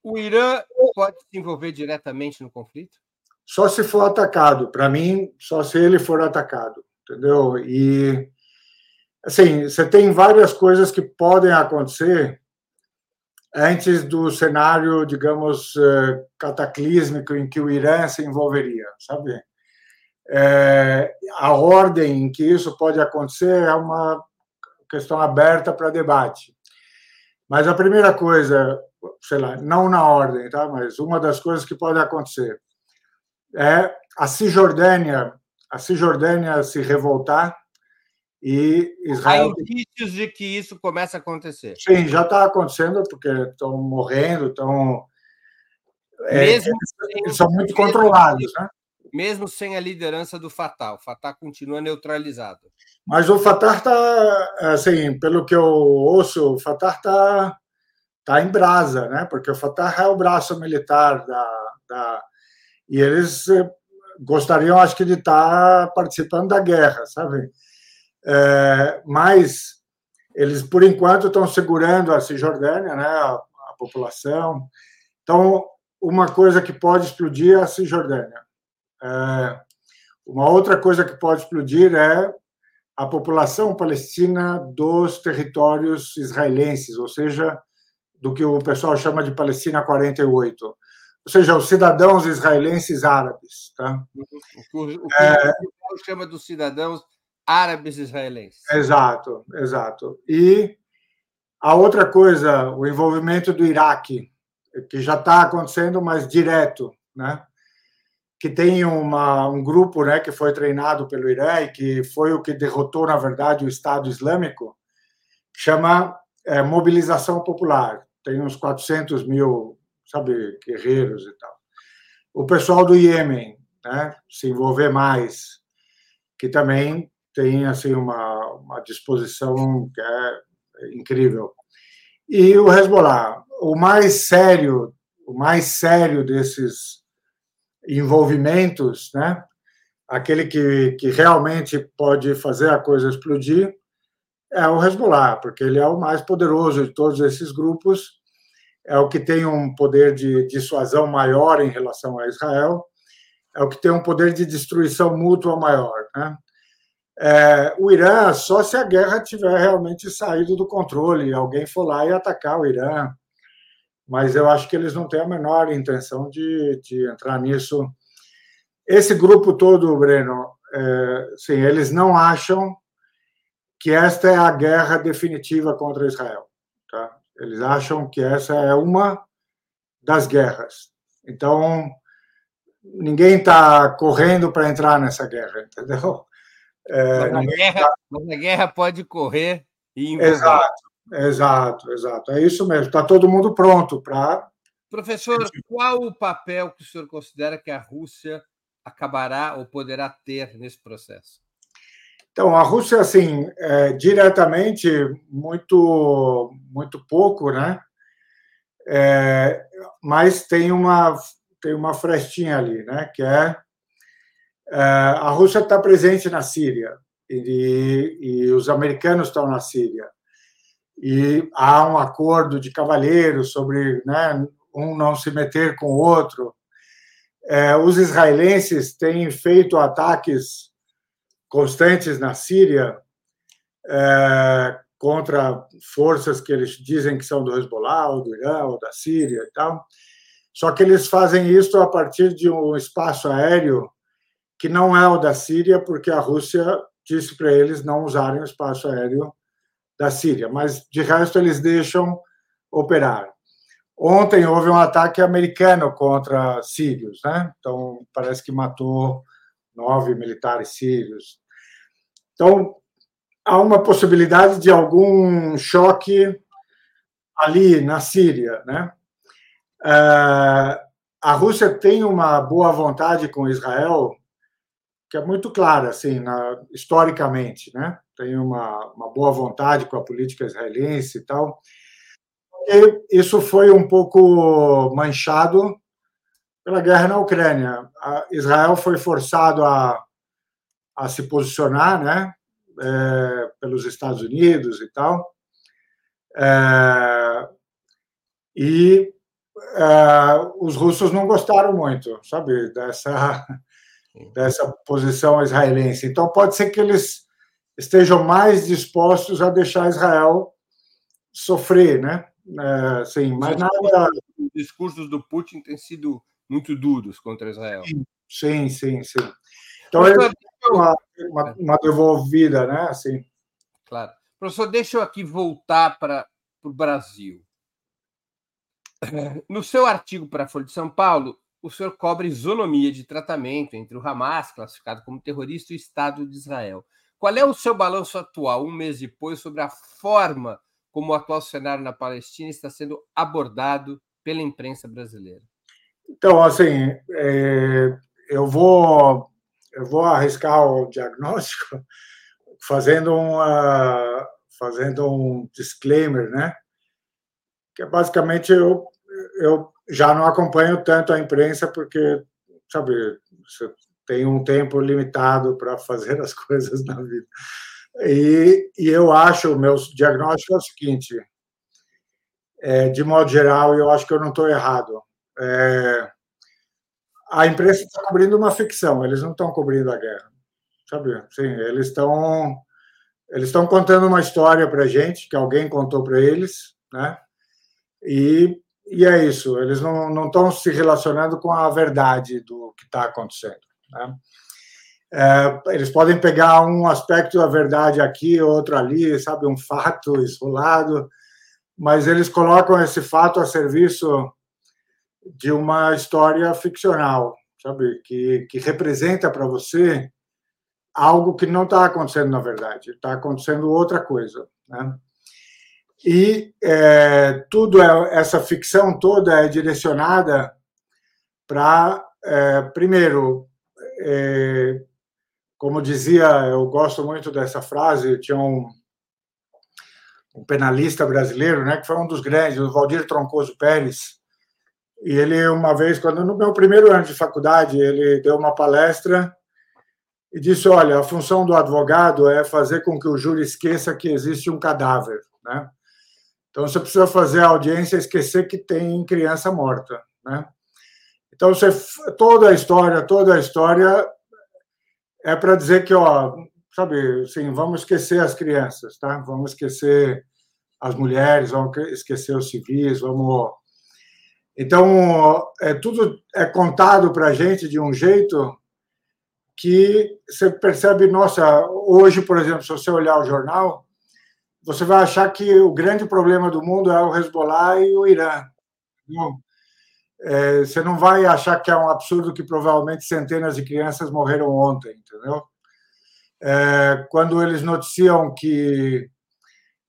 O Irã pode se envolver diretamente no conflito? Só se for atacado. Para mim, só se ele for atacado, entendeu? E assim, você tem várias coisas que podem acontecer antes do cenário, digamos, eh, cataclísmico em que o Irã se envolveria, sabe? É, a ordem em que isso pode acontecer é uma questão aberta para debate. Mas a primeira coisa, sei lá, não na ordem, tá? Mas uma das coisas que pode acontecer é a Cisjordânia, a Cisjordânia se revoltar e Israel. Há indícios de que isso começa a acontecer. Sim, já está acontecendo porque estão morrendo, estão é, mesmo é, eles são muito controlados, né? mesmo sem a liderança do Fatah. O Fatah continua neutralizado. Mas o Fatah está, assim, pelo que eu ouço, o Fatah está tá em brasa, né? Porque o Fatah é o braço militar da, da e eles eh, gostariam, acho que, de estar participando da guerra, sabe? É, mas eles, por enquanto, estão segurando a Cisjordânia, né? A, a população. Então, uma coisa que pode explodir é a Cisjordânia. É, uma outra coisa que pode explodir é a população palestina dos territórios israelenses, ou seja, do que o pessoal chama de Palestina 48, ou seja, os cidadãos israelenses árabes. Tá? O que, o é, chama dos cidadãos árabes israelenses. Exato, exato. E a outra coisa, o envolvimento do Iraque, que já está acontecendo, mas direto, né? que tem uma, um grupo né, que foi treinado pelo Irã e que foi o que derrotou, na verdade, o Estado Islâmico, chama é, Mobilização Popular. Tem uns 400 mil, sabe, guerreiros e tal. O pessoal do Iêmen, né, se envolver mais, que também tem assim uma, uma disposição que é incrível. E o Hezbollah, o mais sério, o mais sério desses envolvimentos, né? aquele que, que realmente pode fazer a coisa explodir é o Hezbollah, porque ele é o mais poderoso de todos esses grupos, é o que tem um poder de dissuasão maior em relação a Israel, é o que tem um poder de destruição mútua maior. Né? É, o Irã, só se a guerra tiver realmente saído do controle, alguém for lá e atacar o Irã, mas eu acho que eles não têm a menor intenção de, de entrar nisso. Esse grupo todo, Breno, é, sim, eles não acham que esta é a guerra definitiva contra Israel. Tá? Eles acham que essa é uma das guerras. Então, ninguém está correndo para entrar nessa guerra, entendeu? É, mas, a guerra, tá... guerra, pode correr e envolver. Exato, exato, exato. É isso mesmo. Está todo mundo pronto para. Professor, qual o papel que o senhor considera que a Rússia acabará ou poderá ter nesse processo? Então, a Rússia, assim, é, diretamente, muito, muito pouco, né? É, mas tem uma, tem uma frestinha ali, né? Que é, é a Rússia está presente na Síria e, e os americanos estão na Síria e há um acordo de cavalheiros sobre né, um não se meter com o outro. É, os israelenses têm feito ataques constantes na Síria é, contra forças que eles dizem que são do Hezbollah, ou do Irã, ou da Síria e tal. Só que eles fazem isso a partir de um espaço aéreo que não é o da Síria, porque a Rússia disse para eles não usarem o espaço aéreo da Síria, mas de resto eles deixam operar. Ontem houve um ataque americano contra sírios, né? Então parece que matou nove militares sírios. Então há uma possibilidade de algum choque ali na Síria, né? Eh, a Rússia tem uma boa vontade com Israel que é muito clara, assim, na, historicamente, né? Tem uma, uma boa vontade com a política israelense e tal. E isso foi um pouco manchado pela guerra na Ucrânia. A Israel foi forçado a, a se posicionar, né? É, pelos Estados Unidos e tal. É, e é, os russos não gostaram muito, sabe, dessa dessa posição israelense. Então, pode ser que eles estejam mais dispostos a deixar Israel sofrer, né? É, sim, mas nada. Os discursos do Putin têm sido muito duros contra Israel. Sim, sim, sim. Então, é uma, uma, uma devolvida, né? Assim. Claro. Professor, deixa eu aqui voltar para o Brasil. No seu artigo para a Folha de São Paulo, o senhor cobre isonomia de tratamento entre o Hamas, classificado como terrorista, e o Estado de Israel. Qual é o seu balanço atual, um mês depois, sobre a forma como o atual cenário na Palestina está sendo abordado pela imprensa brasileira? Então, assim, é, eu vou eu vou arriscar o diagnóstico fazendo uma fazendo um disclaimer, né? Que é basicamente eu eu já não acompanho tanto a imprensa porque, sabe, você tem um tempo limitado para fazer as coisas na vida. E, e eu acho, o meu diagnóstico é o seguinte, é, de modo geral, eu acho que eu não estou errado. É, a imprensa está cobrindo uma ficção, eles não estão cobrindo a guerra, sabe? Sim, eles estão eles estão contando uma história para gente que alguém contou para eles, né? E e é isso, eles não estão se relacionando com a verdade do que está acontecendo. Né? É, eles podem pegar um aspecto da verdade aqui, outro ali, sabe, um fato isolado, mas eles colocam esse fato a serviço de uma história ficcional, sabe, que, que representa para você algo que não está acontecendo na verdade, está acontecendo outra coisa. Né? E é, tudo é, essa ficção toda é direcionada para, é, primeiro, é, como dizia, eu gosto muito dessa frase, tinha um, um, penalista brasileiro, né, que foi um dos grandes, o Valdir Troncoso Pérez, e ele, uma vez, quando no meu primeiro ano de faculdade, ele deu uma palestra e disse: Olha, a função do advogado é fazer com que o júri esqueça que existe um cadáver. Né? Então, você precisa fazer a audiência esquecer que tem criança morta, né? Então, você, toda a história, toda a história é para dizer que, ó, sabe, assim, vamos esquecer as crianças, tá? Vamos esquecer as mulheres, vamos esquecer os civis, vamos... Então, é, tudo é contado para a gente de um jeito que você percebe, nossa, hoje, por exemplo, se você olhar o jornal, você vai achar que o grande problema do mundo é o Hezbollah e o Irã. Não. É, você não vai achar que é um absurdo que provavelmente centenas de crianças morreram ontem, entendeu? é, quando eles noticiam que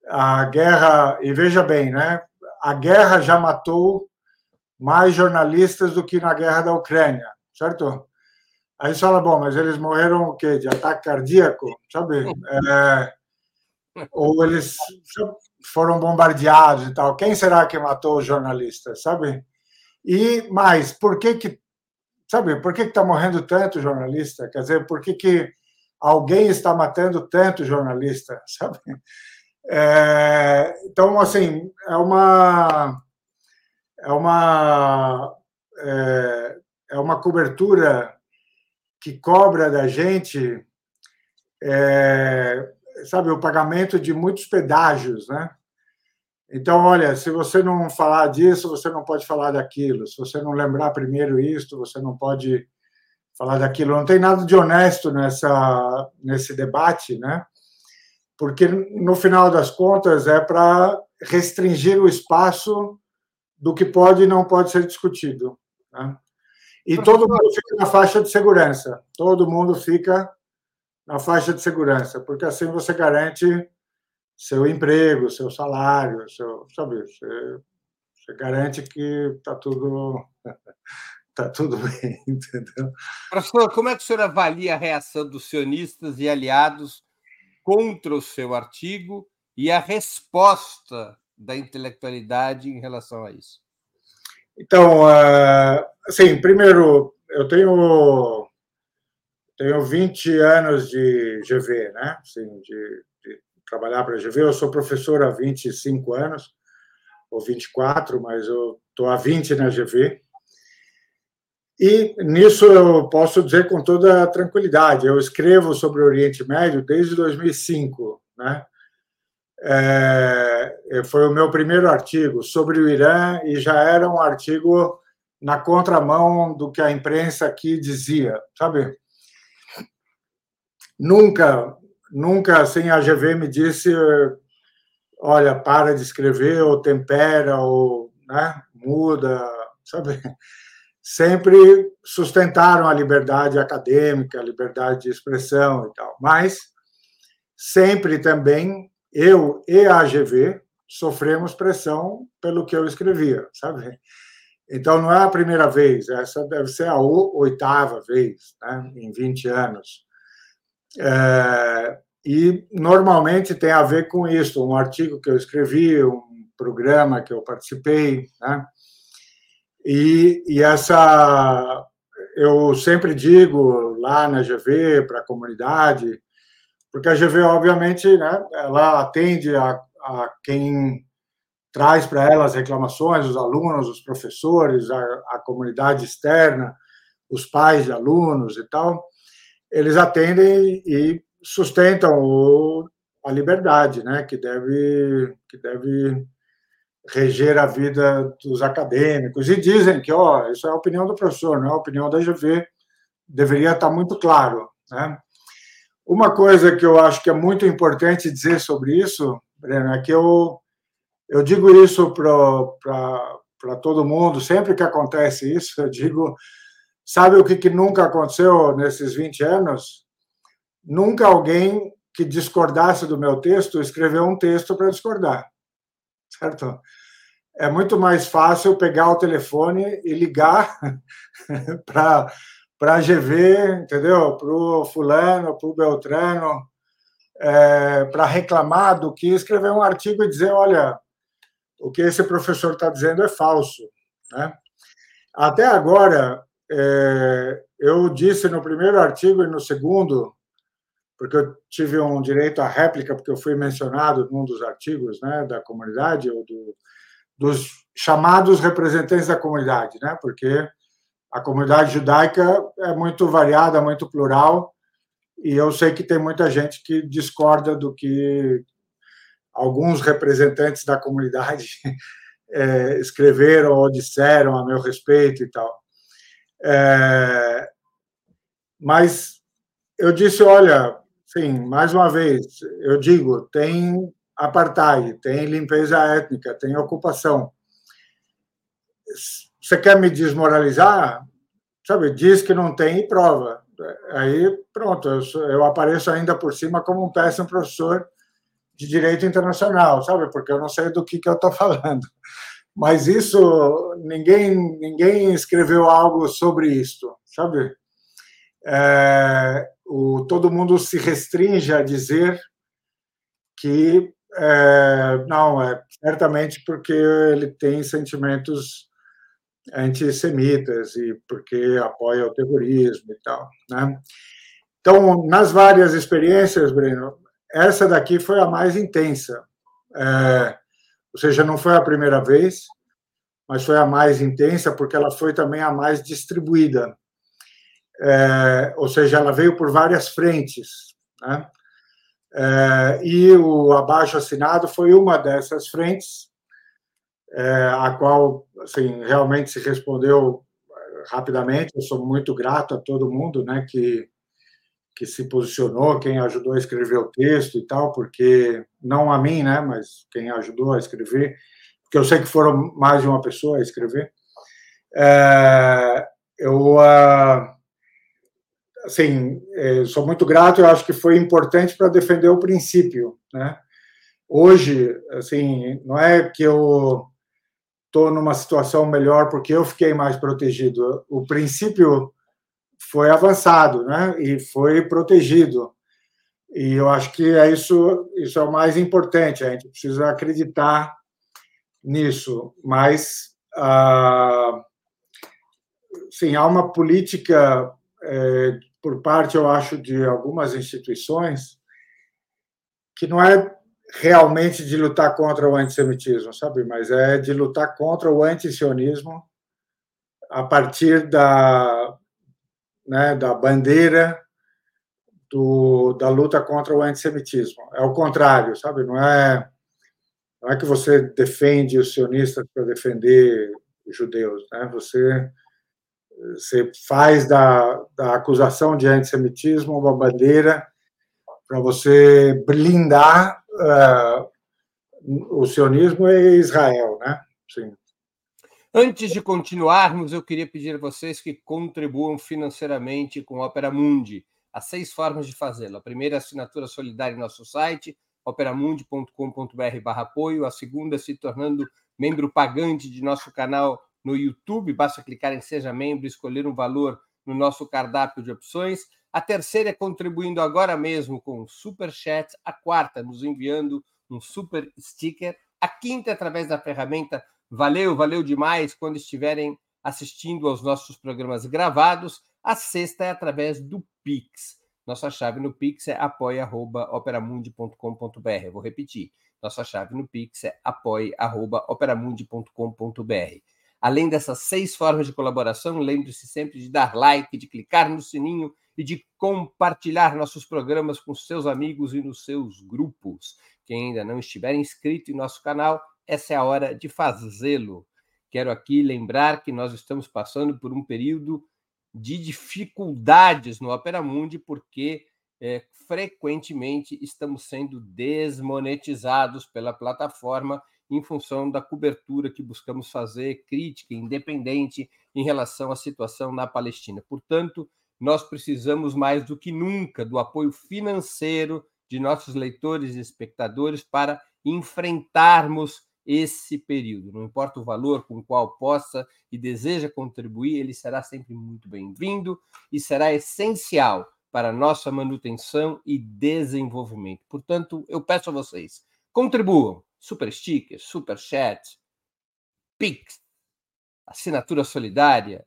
a guerra, e veja bem, né, a guerra já matou mais jornalistas do que na guerra da Ucrânia, certo? Aí você fala, bom, mas eles morreram o quê? De ataque cardíaco, sabe? É, ou eles foram bombardeados e tal. Quem será que matou os jornalistas, sabe? E mais, por que que, sabe, por que está morrendo tanto jornalista? Quer dizer, por que que alguém está matando tanto jornalista, sabe? É, então, assim, é uma é uma é, é uma cobertura que cobra da gente, é, sabe, o pagamento de muitos pedágios, né? Então, olha, se você não falar disso, você não pode falar daquilo. Se você não lembrar primeiro isto, você não pode falar daquilo. Não tem nada de honesto nessa nesse debate, né? Porque no final das contas é para restringir o espaço do que pode e não pode ser discutido. Né? E todo mundo fica na faixa de segurança. Todo mundo fica na faixa de segurança, porque assim você garante seu emprego, seu salário, seu, sabe, você, você garante que está tudo tá tudo bem, entendeu? Professor, como é que o senhor avalia a reação dos sionistas e aliados contra o seu artigo e a resposta da intelectualidade em relação a isso? Então, uh, assim, primeiro, eu tenho, tenho 20 anos de GV, né? Assim, de, de trabalhar para a GV. Eu sou professor há 25 anos, ou 24, mas eu estou há 20 na GV. E nisso eu posso dizer com toda tranquilidade, eu escrevo sobre o Oriente Médio desde 2005, né? É, foi o meu primeiro artigo sobre o Irã e já era um artigo na contramão do que a imprensa aqui dizia, sabe? Nunca, nunca assim a GV me disse, olha, para de escrever ou tempera ou, né, muda, sabe? Sempre sustentaram a liberdade acadêmica, a liberdade de expressão e tal, mas sempre também eu e a AGV sofremos pressão pelo que eu escrevia, sabe? Então, não é a primeira vez, essa deve ser a oitava vez né, em 20 anos. É, e, normalmente, tem a ver com isso, um artigo que eu escrevi, um programa que eu participei, né? E, e essa, eu sempre digo lá na GV, para a comunidade, porque a GV, obviamente, né, ela atende a, a quem traz para ela as reclamações, os alunos, os professores, a, a comunidade externa, os pais de alunos e tal, eles atendem e sustentam o, a liberdade, né, que deve que deve reger a vida dos acadêmicos. E dizem que, ó, isso é a opinião do professor, não é a opinião da GV, deveria estar muito claro, né? Uma coisa que eu acho que é muito importante dizer sobre isso, Breno, é que eu, eu digo isso para todo mundo, sempre que acontece isso, eu digo: sabe o que, que nunca aconteceu nesses 20 anos? Nunca alguém que discordasse do meu texto escreveu um texto para discordar, certo? É muito mais fácil pegar o telefone e ligar para para a GV, entendeu? Para o fulano, para o Beltrano, é, para reclamar do que escrever um artigo e dizer, olha, o que esse professor está dizendo é falso. Né? Até agora, é, eu disse no primeiro artigo e no segundo, porque eu tive um direito à réplica, porque eu fui mencionado num dos artigos né, da comunidade, ou do, dos chamados representantes da comunidade, né, porque a comunidade judaica é muito variada, muito plural, e eu sei que tem muita gente que discorda do que alguns representantes da comunidade é, escreveram ou disseram a meu respeito e tal. É, mas eu disse, olha, sim, mais uma vez, eu digo, tem apartheid, tem limpeza étnica, tem ocupação você quer me desmoralizar? Sabe, diz que não tem prova. aí pronto, eu, eu apareço ainda por cima como um péssimo professor de direito internacional, sabe? Porque eu não sei do que, que eu estou falando. Mas isso, ninguém, ninguém escreveu algo sobre isso, sabe? É, o, todo mundo se restringe a dizer que é, não, é certamente porque ele tem sentimentos antissemitas e porque apoia o terrorismo e tal, né? Então, nas várias experiências, Breno, essa daqui foi a mais intensa. É, ou seja, não foi a primeira vez, mas foi a mais intensa porque ela foi também a mais distribuída. É, ou seja, ela veio por várias frentes. Né? É, e o abaixo assinado foi uma dessas frentes, a qual assim, realmente se respondeu rapidamente. Eu sou muito grato a todo mundo né, que, que se posicionou, quem ajudou a escrever o texto e tal, porque não a mim, né, mas quem ajudou a escrever, porque eu sei que foram mais de uma pessoa a escrever. É, eu uh, assim, é, sou muito grato, eu acho que foi importante para defender o princípio, né? Hoje, assim, não é que eu estou numa situação melhor porque eu fiquei mais protegido. O princípio foi avançado, né? E foi protegido. E eu acho que é isso, isso é o mais importante. A gente precisa acreditar nisso. Mas, ah, sim, há uma política é, por parte, eu acho, de algumas instituições, que não é realmente de lutar contra o antissemitismo, sabe? Mas é de lutar contra o antisionismo a partir da, né, da bandeira do, da luta contra o antissemitismo. É o contrário, sabe? Não é, não é que você defende os sionistas para defender os judeus, né? Você você faz da, da acusação de antissemitismo uma bandeira para você blindar uh, o sionismo e Israel, né? Sim. Antes de continuarmos, eu queria pedir a vocês que contribuam financeiramente com Opera Mundi. Há seis formas de fazê-lo. A primeira é assinatura solidária em nosso site, operamundi.com.br apoio. A segunda, se tornando membro pagante de nosso canal no YouTube, basta clicar em Seja Membro e escolher um valor no nosso cardápio de opções. A terceira é contribuindo agora mesmo com Super Chat. A quarta, nos enviando um super sticker. A quinta, através da ferramenta Valeu, valeu demais quando estiverem assistindo aos nossos programas gravados. A sexta é através do Pix. Nossa chave no Pix é apoia.operamundi.com.br. Vou repetir. Nossa chave no Pix é apoia.operamundi.com.br. Além dessas seis formas de colaboração, lembre-se sempre de dar like, de clicar no sininho e de compartilhar nossos programas com seus amigos e nos seus grupos. Quem ainda não estiver inscrito em nosso canal, essa é a hora de fazê-lo. Quero aqui lembrar que nós estamos passando por um período de dificuldades no Opera Mundi, porque é, frequentemente estamos sendo desmonetizados pela plataforma em função da cobertura que buscamos fazer, crítica, independente, em relação à situação na Palestina. Portanto, nós precisamos mais do que nunca do apoio financeiro de nossos leitores e espectadores para enfrentarmos esse período. Não importa o valor com o qual possa e deseja contribuir, ele será sempre muito bem-vindo e será essencial para nossa manutenção e desenvolvimento. Portanto, eu peço a vocês, contribuam super sticker, super chat, Pix, assinatura solidária.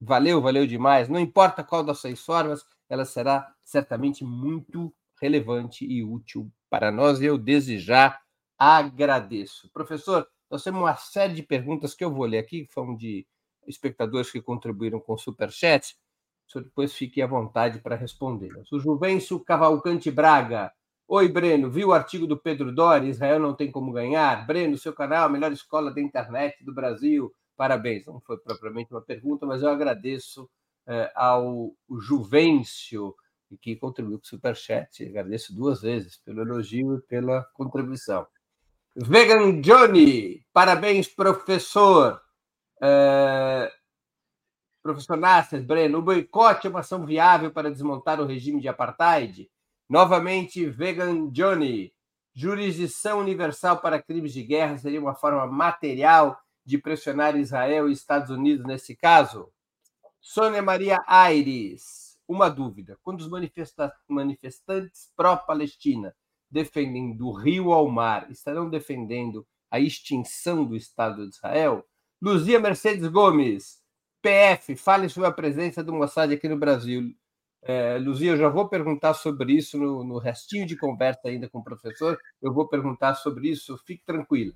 Valeu, valeu demais. Não importa qual das seis formas, ela será certamente muito relevante e útil para nós. E eu desde já agradeço. Professor, nós temos uma série de perguntas que eu vou ler aqui, que foram de espectadores que contribuíram com super chat. O senhor depois fique à vontade para respondê-las. O Juvencio Cavalcante Braga. Oi, Breno, viu o artigo do Pedro Dori? Israel não tem como ganhar? Breno, seu canal, a melhor escola da internet do Brasil. Parabéns. Não foi propriamente uma pergunta, mas eu agradeço eh, ao Juvencio, que contribuiu com o Superchat. Agradeço duas vezes pelo elogio e pela contribuição. Vegan Johnny, parabéns, professor. Eh, Professor Nasser, Breno, o boicote é uma ação viável para desmontar o regime de apartheid? Novamente, Vegan Johnny, jurisdição universal para crimes de guerra seria uma forma material de pressionar Israel e Estados Unidos nesse caso? Sônia Maria Aires, uma dúvida. Quando os manifestantes pró-Palestina defendem do rio ao mar, estarão defendendo a extinção do Estado de Israel? Luzia Mercedes Gomes, PF, fale sobre a presença do Mossad aqui no Brasil. É, Luzia, eu já vou perguntar sobre isso no, no, restinho de conversa ainda com o professor. Eu vou perguntar sobre isso, fique tranquila.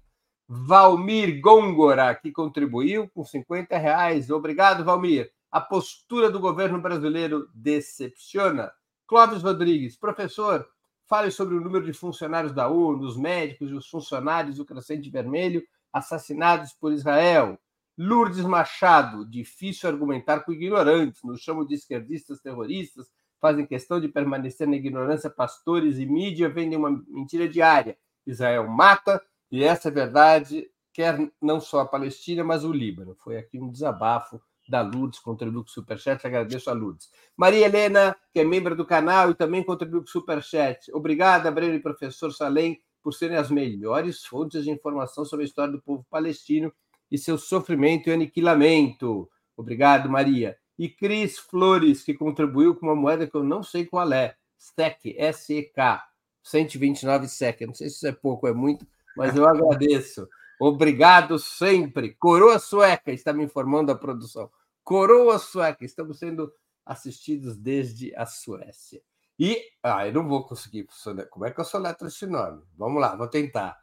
Valmir Gongora, que contribuiu com 50 reais. Obrigado, Valmir. A postura do governo brasileiro decepciona. Clóvis Rodrigues, professor, fale sobre o número de funcionários da ONU, os médicos e os funcionários do Crescente Vermelho assassinados por Israel. Lourdes Machado, difícil argumentar com ignorantes, nos chamam de esquerdistas terroristas, fazem questão de permanecer na ignorância, pastores e mídia vendem uma mentira diária. Israel mata, e essa verdade quer não só a Palestina, mas o Líbano. Foi aqui um desabafo da Lourdes, contribuiu com o Superchat, agradeço a Lourdes. Maria Helena, que é membro do canal e também contribuiu com o Superchat. Obrigada, Breno e professor Salem, por serem as melhores fontes de informação sobre a história do povo palestino e seu sofrimento e aniquilamento. Obrigado, Maria. E Cris Flores, que contribuiu com uma moeda que eu não sei qual é, SEC, S-E-K, 129 SEC. Não sei se isso é pouco ou é muito, mas eu agradeço. Obrigado sempre. Coroa Sueca, está me informando a produção. Coroa Sueca, estamos sendo assistidos desde a Suécia. E, ah, eu não vou conseguir. Como é que eu soletro esse nome? Vamos lá, vou tentar.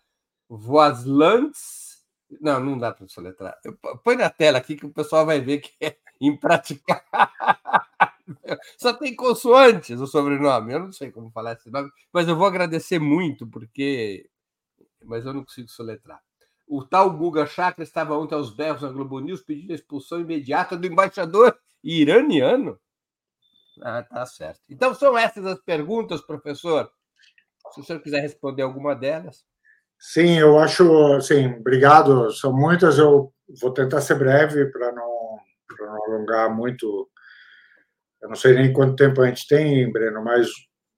Voaslants não, não dá para soletrar. Põe na tela aqui que o pessoal vai ver que é impraticável. Só tem consoantes o sobrenome. Eu não sei como falar esse nome, mas eu vou agradecer muito, porque. Mas eu não consigo soletrar. O tal Guga Chakra estava ontem aos berros na Globo News pedindo a expulsão imediata do embaixador iraniano. Ah, tá certo. Então são essas as perguntas, professor. Se o senhor quiser responder alguma delas. Sim, eu acho, assim, obrigado. São muitas, eu vou tentar ser breve para não, não alongar muito. Eu não sei nem quanto tempo a gente tem, Breno, mas,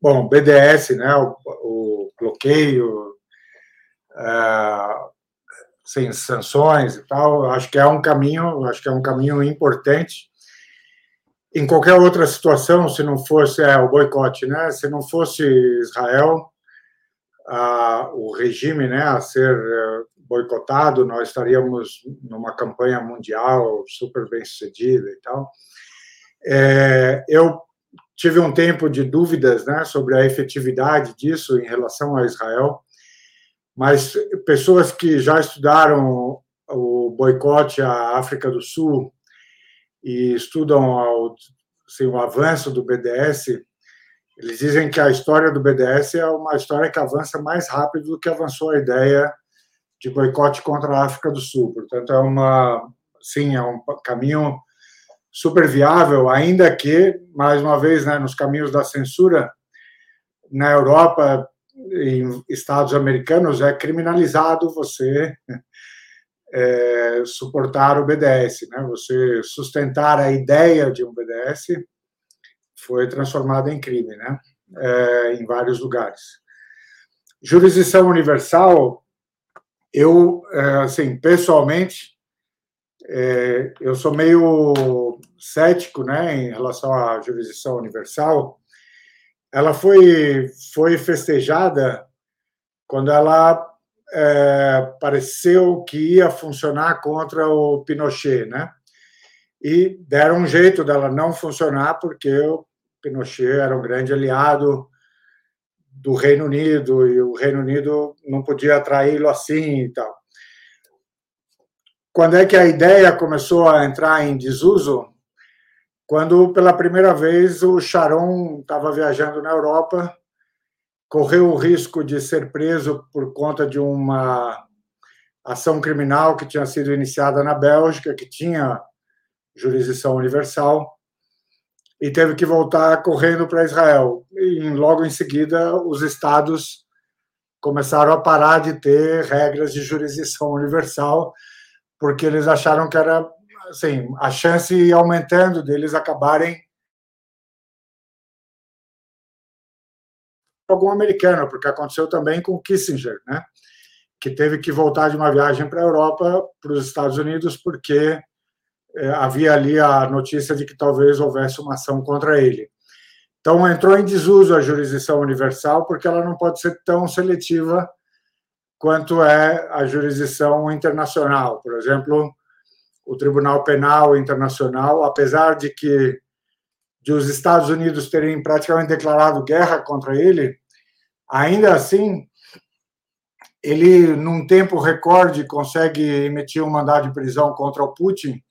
bom, BDS, né, o, o bloqueio, sem sanções e tal, acho que é um caminho, acho que é um caminho importante. Em qualquer outra situação, se não fosse é, o boicote, né, se não fosse Israel, a, o regime né, a ser eh, boicotado, nós estaríamos numa campanha mundial super bem sucedida e tal. É, eu tive um tempo de dúvidas né, sobre a efetividade disso em relação a Israel, mas pessoas que já estudaram o boicote à África do Sul e estudam o, assim, o avanço do BDS eles dizem que a história do BDS é uma história que avança mais rápido do que avançou a ideia de boicote contra a África do Sul. Portanto, é uma, sim, é um caminho super viável, ainda que, mais uma vez, né, nos caminhos da censura, na Europa, em estados americanos, é criminalizado você é, suportar o BDS, né? Você sustentar a ideia de um BDS foi transformada em crime, né? É, em vários lugares. Jurisdição universal, eu, é, assim, pessoalmente, é, eu sou meio cético, né, em relação à jurisdição universal. Ela foi foi festejada quando ela é, pareceu que ia funcionar contra o Pinochet, né? E deram um jeito dela não funcionar porque o Pinochet era um grande aliado do Reino Unido e o Reino Unido não podia atraí-lo assim e tal. Quando é que a ideia começou a entrar em desuso? Quando pela primeira vez o Sharon estava viajando na Europa, correu o risco de ser preso por conta de uma ação criminal que tinha sido iniciada na Bélgica, que tinha jurisdição universal e teve que voltar correndo para Israel. E logo em seguida, os estados começaram a parar de ter regras de jurisdição universal, porque eles acharam que era assim, a chance aumentando deles acabarem algum americano, porque aconteceu também com Kissinger, né? que teve que voltar de uma viagem para a Europa, para os Estados Unidos, porque é, havia ali a notícia de que talvez houvesse uma ação contra ele. Então, entrou em desuso a jurisdição universal, porque ela não pode ser tão seletiva quanto é a jurisdição internacional. Por exemplo, o Tribunal Penal Internacional, apesar de que de os Estados Unidos terem praticamente declarado guerra contra ele, ainda assim ele num tempo recorde consegue emitir um mandado de prisão contra o Putin,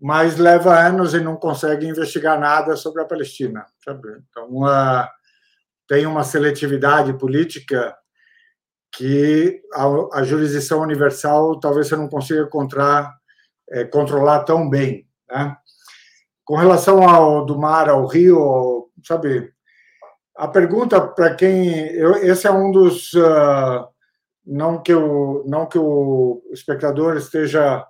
mas leva anos e não consegue investigar nada sobre a Palestina. Sabe? Então tem uma seletividade política que a, a jurisdição universal talvez você não consiga encontrar, é, controlar tão bem. Né? Com relação ao do mar ao rio, sabe, a pergunta para quem eu, esse é um dos uh, não que o não que o espectador esteja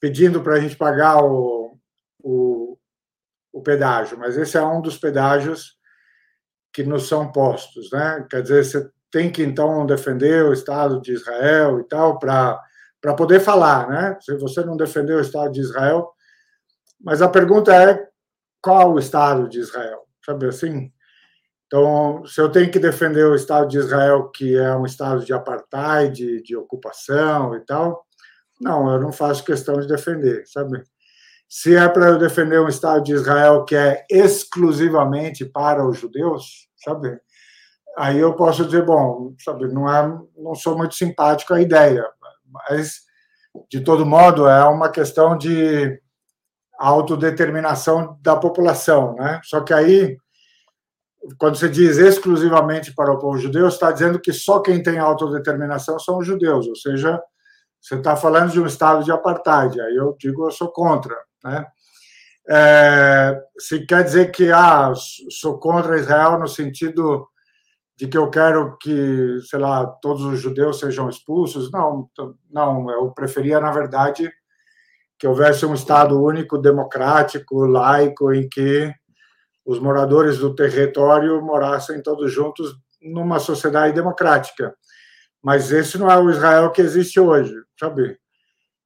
pedindo para a gente pagar o, o, o pedágio, mas esse é um dos pedágios que nos são postos, né? Quer dizer, você tem que então defender o Estado de Israel e tal para para poder falar, né? Se você não defender o Estado de Israel, mas a pergunta é qual o Estado de Israel, sabe assim? Então, se eu tenho que defender o Estado de Israel, que é um Estado de apartheid, de, de ocupação e tal, não, eu não faço questão de defender, sabe? Se é para eu defender um Estado de Israel que é exclusivamente para os judeus, sabe? aí eu posso dizer, bom, sabe, não é, não sou muito simpático à ideia, mas de todo modo é uma questão de autodeterminação da população, né? Só que aí, quando você diz exclusivamente para o povo judeu, está dizendo que só quem tem autodeterminação são os judeus, ou seja, você está falando de um estado de apartheid. Aí eu digo, eu sou contra, né? É, se quer dizer que ah, sou contra Israel no sentido de que eu quero que, sei lá, todos os judeus sejam expulsos. Não, não, eu preferia, na verdade, que houvesse um Estado único, democrático, laico, em que os moradores do território morassem todos juntos numa sociedade democrática. Mas esse não é o Israel que existe hoje, sabe?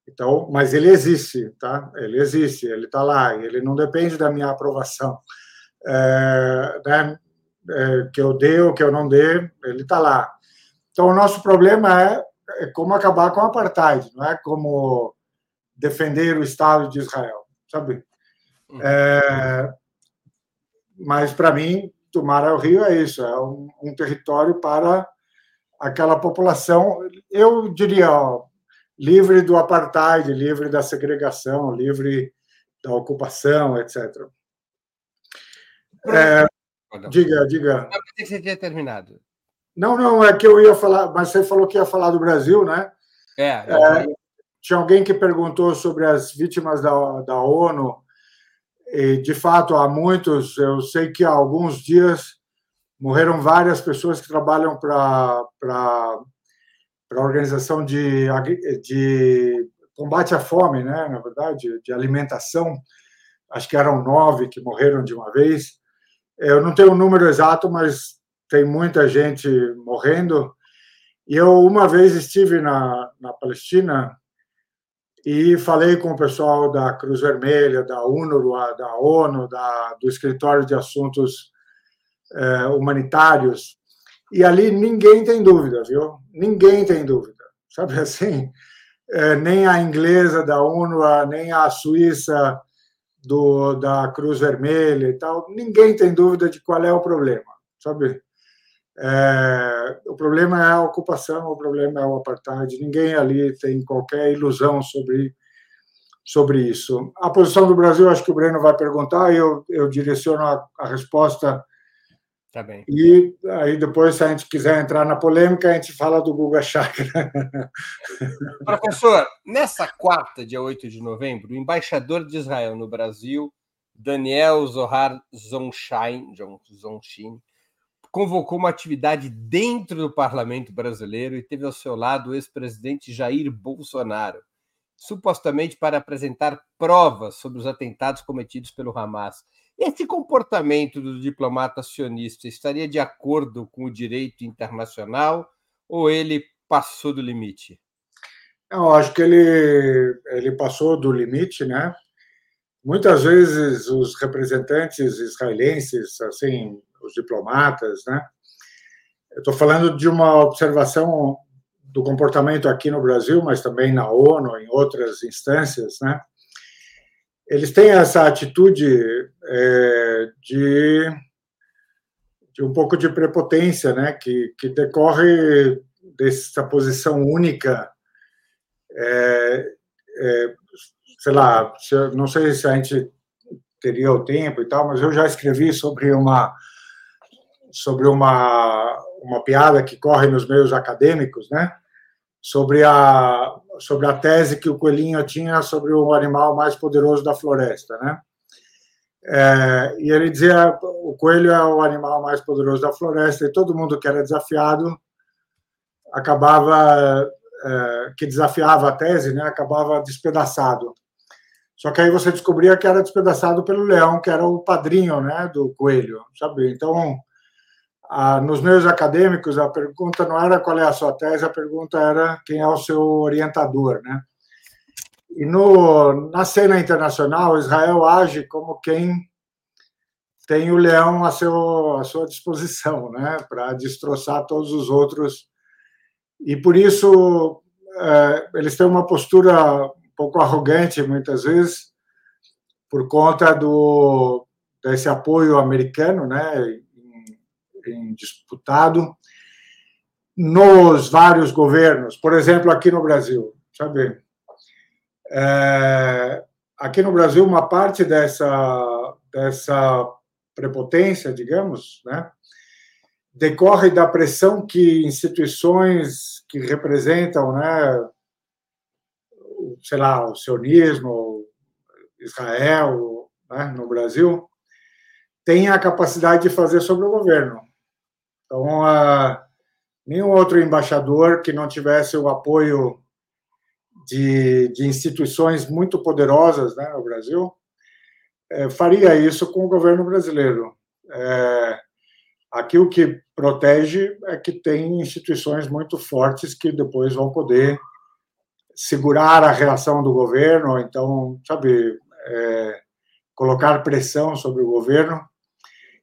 Então, mas ele existe, tá? Ele existe, ele está lá, ele não depende da minha aprovação. É, né? É, que eu dê ou que eu não dê, ele está lá. Então, o nosso problema é, é como acabar com o apartheid, não é como defender o Estado de Israel, sabe? Uhum. É, mas, para mim, tomar o Rio é isso, é um, um, território para aquela população, eu diria, ó, livre do apartheid, livre da segregação, livre da ocupação, etc. É, Diga, diga. Não, pensei que você tinha terminado. Não, não, é que eu ia falar, mas você falou que ia falar do Brasil, né? É. é tinha alguém que perguntou sobre as vítimas da, da ONU, e de fato há muitos, eu sei que há alguns dias morreram várias pessoas que trabalham para a organização de, de combate à fome, né? na verdade, de alimentação. Acho que eram nove que morreram de uma vez. Eu não tenho o um número exato, mas tem muita gente morrendo. E eu uma vez estive na, na Palestina e falei com o pessoal da Cruz Vermelha, da UNRWA, da ONU, da, do Escritório de Assuntos é, Humanitários, e ali ninguém tem dúvida, viu? Ninguém tem dúvida. Sabe assim? É, nem a inglesa da UNRWA, nem a suíça do, da Cruz Vermelha e tal, ninguém tem dúvida de qual é o problema, sabe? É, o problema é a ocupação, o problema é o apartheid, ninguém ali tem qualquer ilusão sobre, sobre isso. A posição do Brasil, acho que o Breno vai perguntar, eu, eu direciono a, a resposta Tá bem. E aí depois, se a gente quiser entrar na polêmica, a gente fala do Guga Chakra. Professor, nessa quarta, dia 8 de novembro, o embaixador de Israel no Brasil, Daniel Zohar Zonshin, Zonshin convocou uma atividade dentro do parlamento brasileiro e teve ao seu lado o ex-presidente Jair Bolsonaro, supostamente para apresentar provas sobre os atentados cometidos pelo Hamas. Esse comportamento do diplomata sionista estaria de acordo com o direito internacional ou ele passou do limite? Eu acho que ele, ele passou do limite, né? Muitas vezes os representantes israelenses, assim, os diplomatas, né? Eu estou falando de uma observação do comportamento aqui no Brasil, mas também na ONU, em outras instâncias, né? Eles têm essa atitude é, de, de um pouco de prepotência, né? Que, que decorre dessa posição única, é, é, sei lá, não sei se a gente teria o tempo e tal, mas eu já escrevi sobre uma sobre uma uma piada que corre nos meios acadêmicos, né? sobre a, sobre a tese que o coelhinho tinha sobre o animal mais poderoso da floresta, né? É, e ele dizia o coelho é o animal mais poderoso da floresta e todo mundo que era desafiado acabava é, que desafiava a tese, né? Acabava despedaçado. Só que aí você descobria que era despedaçado pelo leão, que era o padrinho, né, do coelho, sabe? Então nos meios acadêmicos, a pergunta não era qual é a sua tese, a pergunta era quem é o seu orientador, né? E no, na cena internacional, Israel age como quem tem o leão a, seu, à sua disposição, né? Para destroçar todos os outros. E por isso é, eles têm uma postura um pouco arrogante, muitas vezes, por conta do desse apoio americano, né? Em disputado nos vários governos, por exemplo, aqui no Brasil, sabe? É, aqui no Brasil, uma parte dessa, dessa prepotência, digamos, né, decorre da pressão que instituições que representam, né, sei lá, o sionismo, Israel, né, no Brasil, têm a capacidade de fazer sobre o governo. Então, a, nenhum outro embaixador que não tivesse o apoio de, de instituições muito poderosas né, no Brasil é, faria isso com o governo brasileiro. É, aqui o que protege é que tem instituições muito fortes que depois vão poder segurar a reação do governo, então, sabe, é, colocar pressão sobre o governo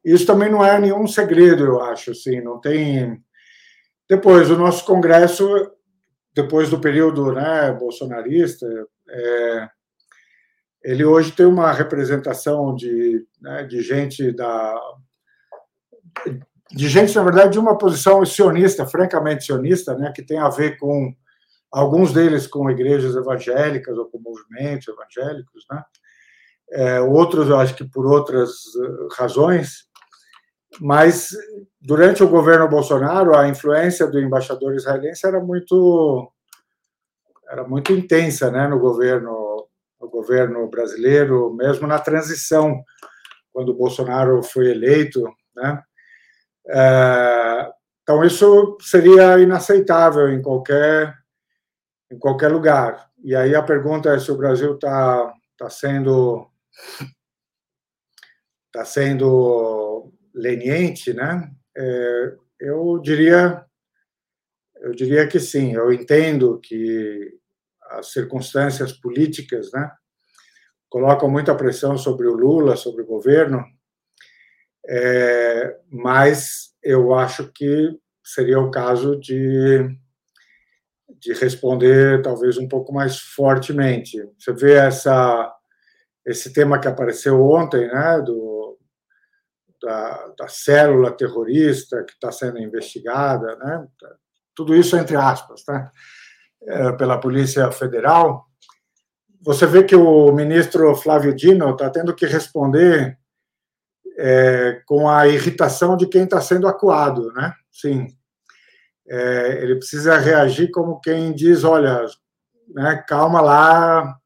isso também não é nenhum segredo, eu acho, assim, não tem... Depois, o nosso Congresso, depois do período né, bolsonarista, é, ele hoje tem uma representação de, né, de gente da... de gente, na verdade, de uma posição sionista, francamente sionista, né, que tem a ver com alguns deles com igrejas evangélicas ou com movimentos evangélicos, né? É, outros, eu acho que por outras razões, mas durante o governo Bolsonaro, a influência do embaixador israelense era muito era muito intensa, né, no governo no governo brasileiro, mesmo na transição, quando o Bolsonaro foi eleito, né? É, então isso seria inaceitável em qualquer em qualquer lugar. E aí a pergunta é se o Brasil está tá sendo está sendo leniente, né? É, eu diria, eu diria que sim. Eu entendo que as circunstâncias políticas, né, colocam muita pressão sobre o Lula, sobre o governo, é, mas eu acho que seria o caso de de responder talvez um pouco mais fortemente. Você vê essa esse tema que apareceu ontem, né, do da, da célula terrorista que está sendo investigada, né? tudo isso entre aspas, tá? É, pela Polícia Federal. Você vê que o ministro Flávio Dino está tendo que responder é, com a irritação de quem está sendo acuado, né? Sim. É, ele precisa reagir como quem diz, olha, né, calma lá,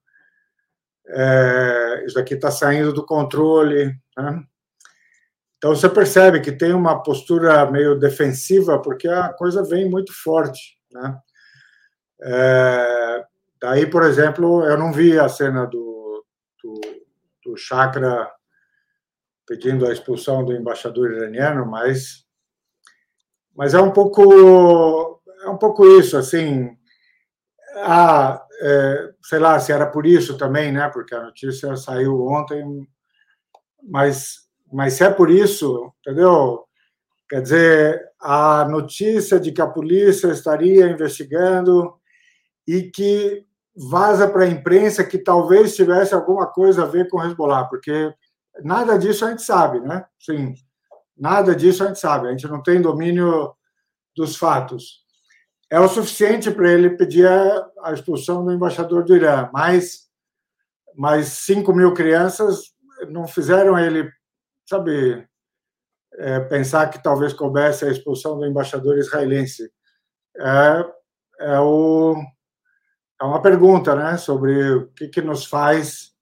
é, isso aqui está saindo do controle, né? Então você percebe que tem uma postura meio defensiva, porque a coisa vem muito forte. Né? É, daí, por exemplo, eu não vi a cena do, do, do Chakra pedindo a expulsão do embaixador iraniano, mas mas é um pouco é um pouco isso assim ah, é, sei lá se era por isso também né porque a notícia saiu ontem mas mas se é por isso entendeu quer dizer a notícia de que a polícia estaria investigando e que vaza para a imprensa que talvez tivesse alguma coisa a ver com o Hezbollah porque Nada disso a gente sabe, né? Sim, nada disso a gente sabe. A gente não tem domínio dos fatos. É o suficiente para ele pedir a expulsão do embaixador do Irã, mas, mas 5 mil crianças não fizeram ele, sabe, é, pensar que talvez coubesse a expulsão do embaixador israelense. É, é, o, é uma pergunta né, sobre o que, que nos faz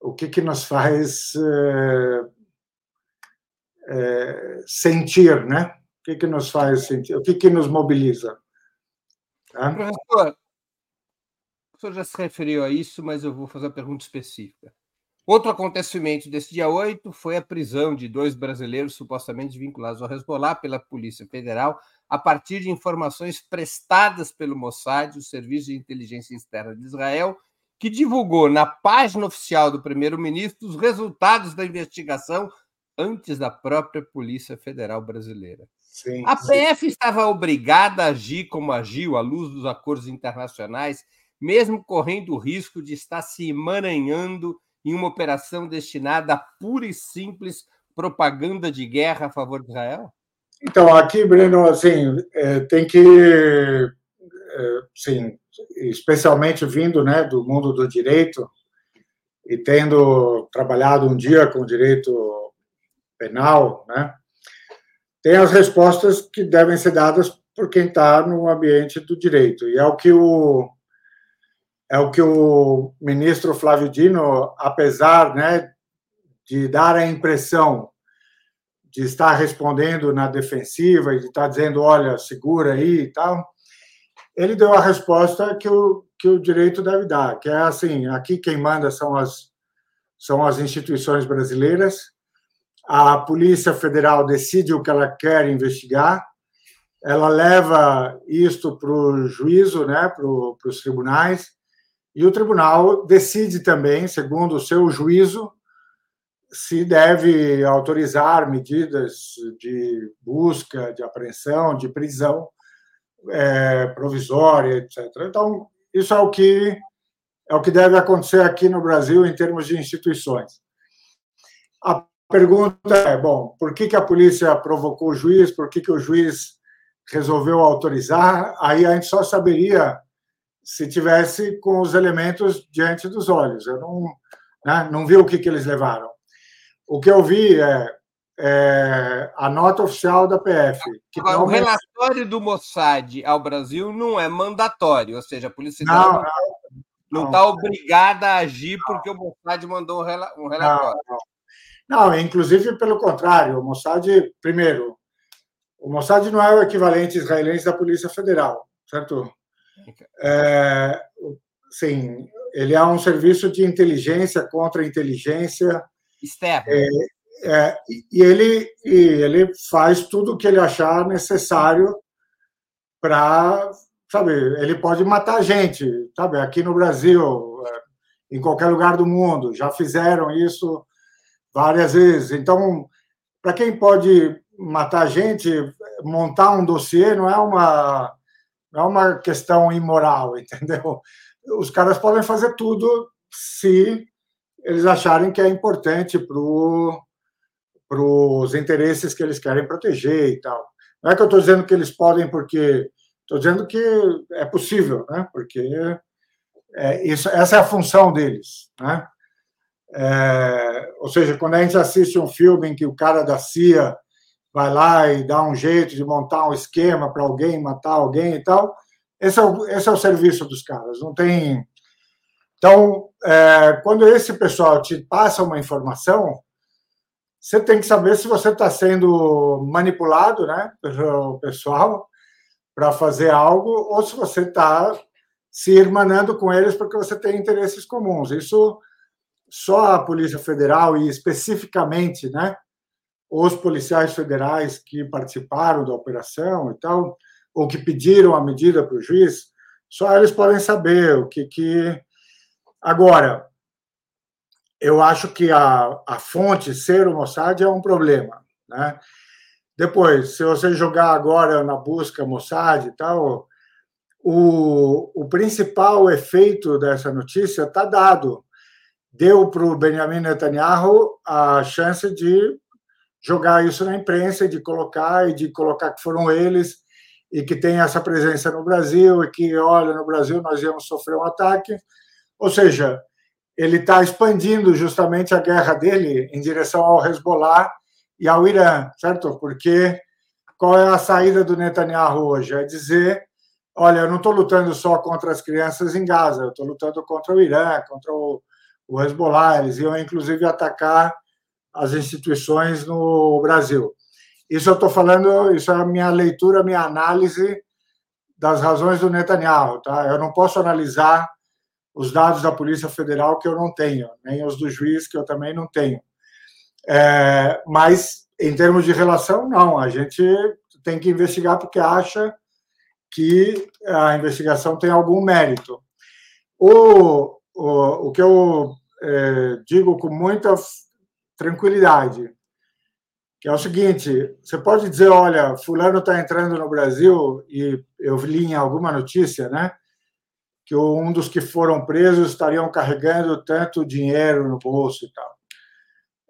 o que, que nos faz é, é, sentir, né? O que, que nos faz sentir, o que, que nos mobiliza. Tá? Professor, o senhor já se referiu a isso, mas eu vou fazer uma pergunta específica. Outro acontecimento desse dia 8 foi a prisão de dois brasileiros supostamente vinculados ao Hezbollah pela Polícia Federal, a partir de informações prestadas pelo Mossad, o Serviço de Inteligência Externa de Israel, que divulgou na página oficial do primeiro-ministro os resultados da investigação antes da própria Polícia Federal Brasileira. Sim, a PF estava obrigada a agir como agiu, à luz dos acordos internacionais, mesmo correndo o risco de estar se emaranhando em uma operação destinada a pura e simples propaganda de guerra a favor de Israel? Então, aqui, Breno, assim, é, tem que, é, sim, especialmente vindo né, do mundo do direito e tendo trabalhado um dia com direito penal, né, tem as respostas que devem ser dadas por quem está no ambiente do direito. E é o que o é o que o ministro Flávio Dino, apesar né, de dar a impressão de estar respondendo na defensiva e de estar dizendo, olha, segura aí e tal, ele deu a resposta que o, que o direito deve dar, que é assim: aqui quem manda são as, são as instituições brasileiras, a Polícia Federal decide o que ela quer investigar, ela leva isto para o juízo, né, para os tribunais, e o tribunal decide também, segundo o seu juízo, se deve autorizar medidas de busca, de apreensão, de prisão é, provisória, etc. Então, isso é o que é o que deve acontecer aqui no Brasil em termos de instituições. A pergunta é, bom, por que, que a polícia provocou o juiz? Por que, que o juiz resolveu autorizar? Aí a gente só saberia se tivesse com os elementos diante dos olhos. Eu não, né, não vi o que, que eles levaram. O que eu vi é é, a nota oficial da PF. Agora, o relatório do Mossad ao Brasil não é mandatório, ou seja, a Polícia não não está obrigada a agir porque o Mossad mandou um relatório. Não, não, inclusive pelo contrário, o Mossad, primeiro, o Mossad não é o equivalente israelense da Polícia Federal, certo? É, sim, ele é um serviço de inteligência contra inteligência externa. É, é, e, ele, e ele faz tudo o que ele achar necessário para, sabe, ele pode matar gente, sabe, aqui no Brasil, é, em qualquer lugar do mundo, já fizeram isso várias vezes. Então, para quem pode matar gente, montar um dossiê não é uma não é uma questão imoral, entendeu? Os caras podem fazer tudo se eles acharem que é importante para os interesses que eles querem proteger e tal. Não é que eu estou dizendo que eles podem porque estou dizendo que é possível, né? Porque é, isso, essa é a função deles, né? É, ou seja, quando a gente assiste um filme em que o cara da CIA vai lá e dá um jeito de montar um esquema para alguém matar alguém e tal, esse é o, esse é o serviço dos caras. Não tem. Então, é, quando esse pessoal te passa uma informação, você tem que saber se você está sendo manipulado né, pelo pessoal para fazer algo ou se você está se irmanando com eles porque você tem interesses comuns. Isso só a Polícia Federal e especificamente, né, os policiais federais que participaram da operação e tal, ou que pediram a medida para o juiz, só eles podem saber o que que agora eu acho que a, a fonte ser o Mossad é um problema, né? Depois, se você jogar agora na busca Mossad e tal, o, o principal efeito dessa notícia está dado. Deu para o Benjamin Netanyahu a chance de jogar isso na imprensa, de colocar e de colocar que foram eles e que tem essa presença no Brasil e que, olha, no Brasil nós íamos sofrer um ataque. Ou seja, ele está expandindo justamente a guerra dele em direção ao Hezbollah e ao Irã, certo? Porque qual é a saída do Netanyahu hoje? É dizer: olha, eu não estou lutando só contra as crianças em Gaza, eu estou lutando contra o Irã, contra o, o Hezbollah. Eles iam, inclusive, atacar as instituições no Brasil. Isso eu estou falando, isso é a minha leitura, a minha análise das razões do Netanyahu. Tá? Eu não posso analisar os dados da Polícia Federal que eu não tenho, nem os do juiz que eu também não tenho. É, mas, em termos de relação, não. A gente tem que investigar porque acha que a investigação tem algum mérito. O, o, o que eu é, digo com muita tranquilidade, que é o seguinte: você pode dizer, olha, fulano está entrando no Brasil e eu li em alguma notícia, né? Que um dos que foram presos estariam carregando tanto dinheiro no bolso e tal.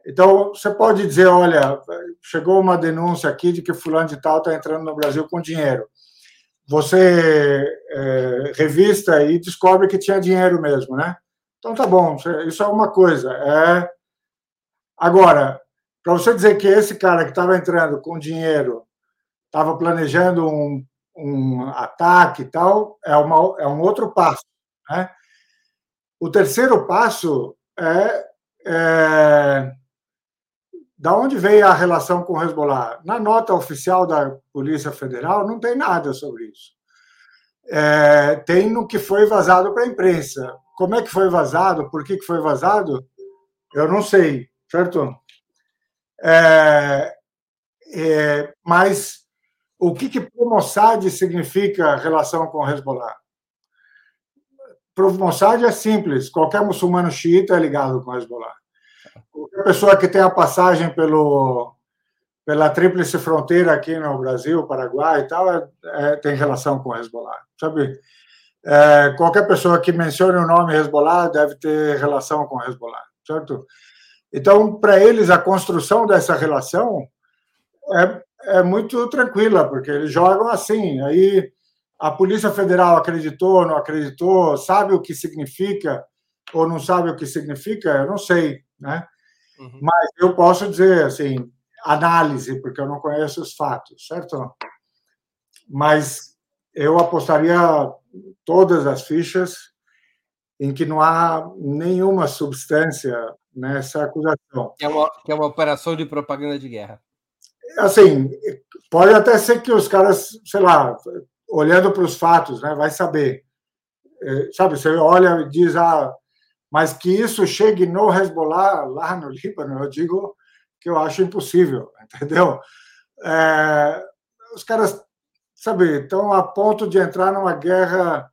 Então, você pode dizer, olha, chegou uma denúncia aqui de que fulano de tal está entrando no Brasil com dinheiro. Você é, revista e descobre que tinha dinheiro mesmo, né? Então, tá bom, isso é uma coisa. É... Agora, para você dizer que esse cara que estava entrando com dinheiro estava planejando um, um ataque e tal, é, uma, é um outro passo. Né? O terceiro passo é, é da onde veio a relação com o Hezbollah? Na nota oficial da Polícia Federal não tem nada sobre isso. É, tem no que foi vazado para a imprensa. Como é que foi vazado? Por que, que foi vazado? Eu não sei, certo? É, é, mas o que, que pro Mossad significa relação com Hezbollah? Pro Mossad é simples, qualquer muçulmano xiita é ligado com Hezbollah. Qualquer pessoa que tenha passagem pelo, pela tríplice fronteira aqui no Brasil, Paraguai e tal, é, é, tem relação com Hezbollah, sabe? É, qualquer pessoa que mencione o nome Hezbollah deve ter relação com Hezbollah, certo? Então, para eles, a construção dessa relação é, é muito tranquila, porque eles jogam assim. Aí a Polícia Federal acreditou, não acreditou, sabe o que significa ou não sabe o que significa, eu não sei né? Uhum. Mas eu posso dizer assim, análise, porque eu não conheço os fatos, certo? Mas eu apostaria todas as fichas em que não há nenhuma substância nessa acusação. Que é uma, que é uma operação de propaganda de guerra. Assim, pode até ser que os caras, sei lá, olhando para os fatos, né, vai saber. É, sabe, você olha e diz, ah, mas que isso chegue no Hezbollah, lá no Líbano, eu digo que eu acho impossível, entendeu? É, os caras, sabe, estão a ponto de entrar numa guerra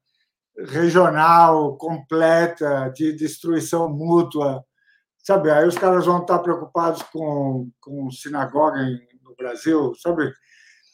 regional completa, de destruição mútua, sabe? Aí os caras vão estar preocupados com, com sinagoga no Brasil, sabe?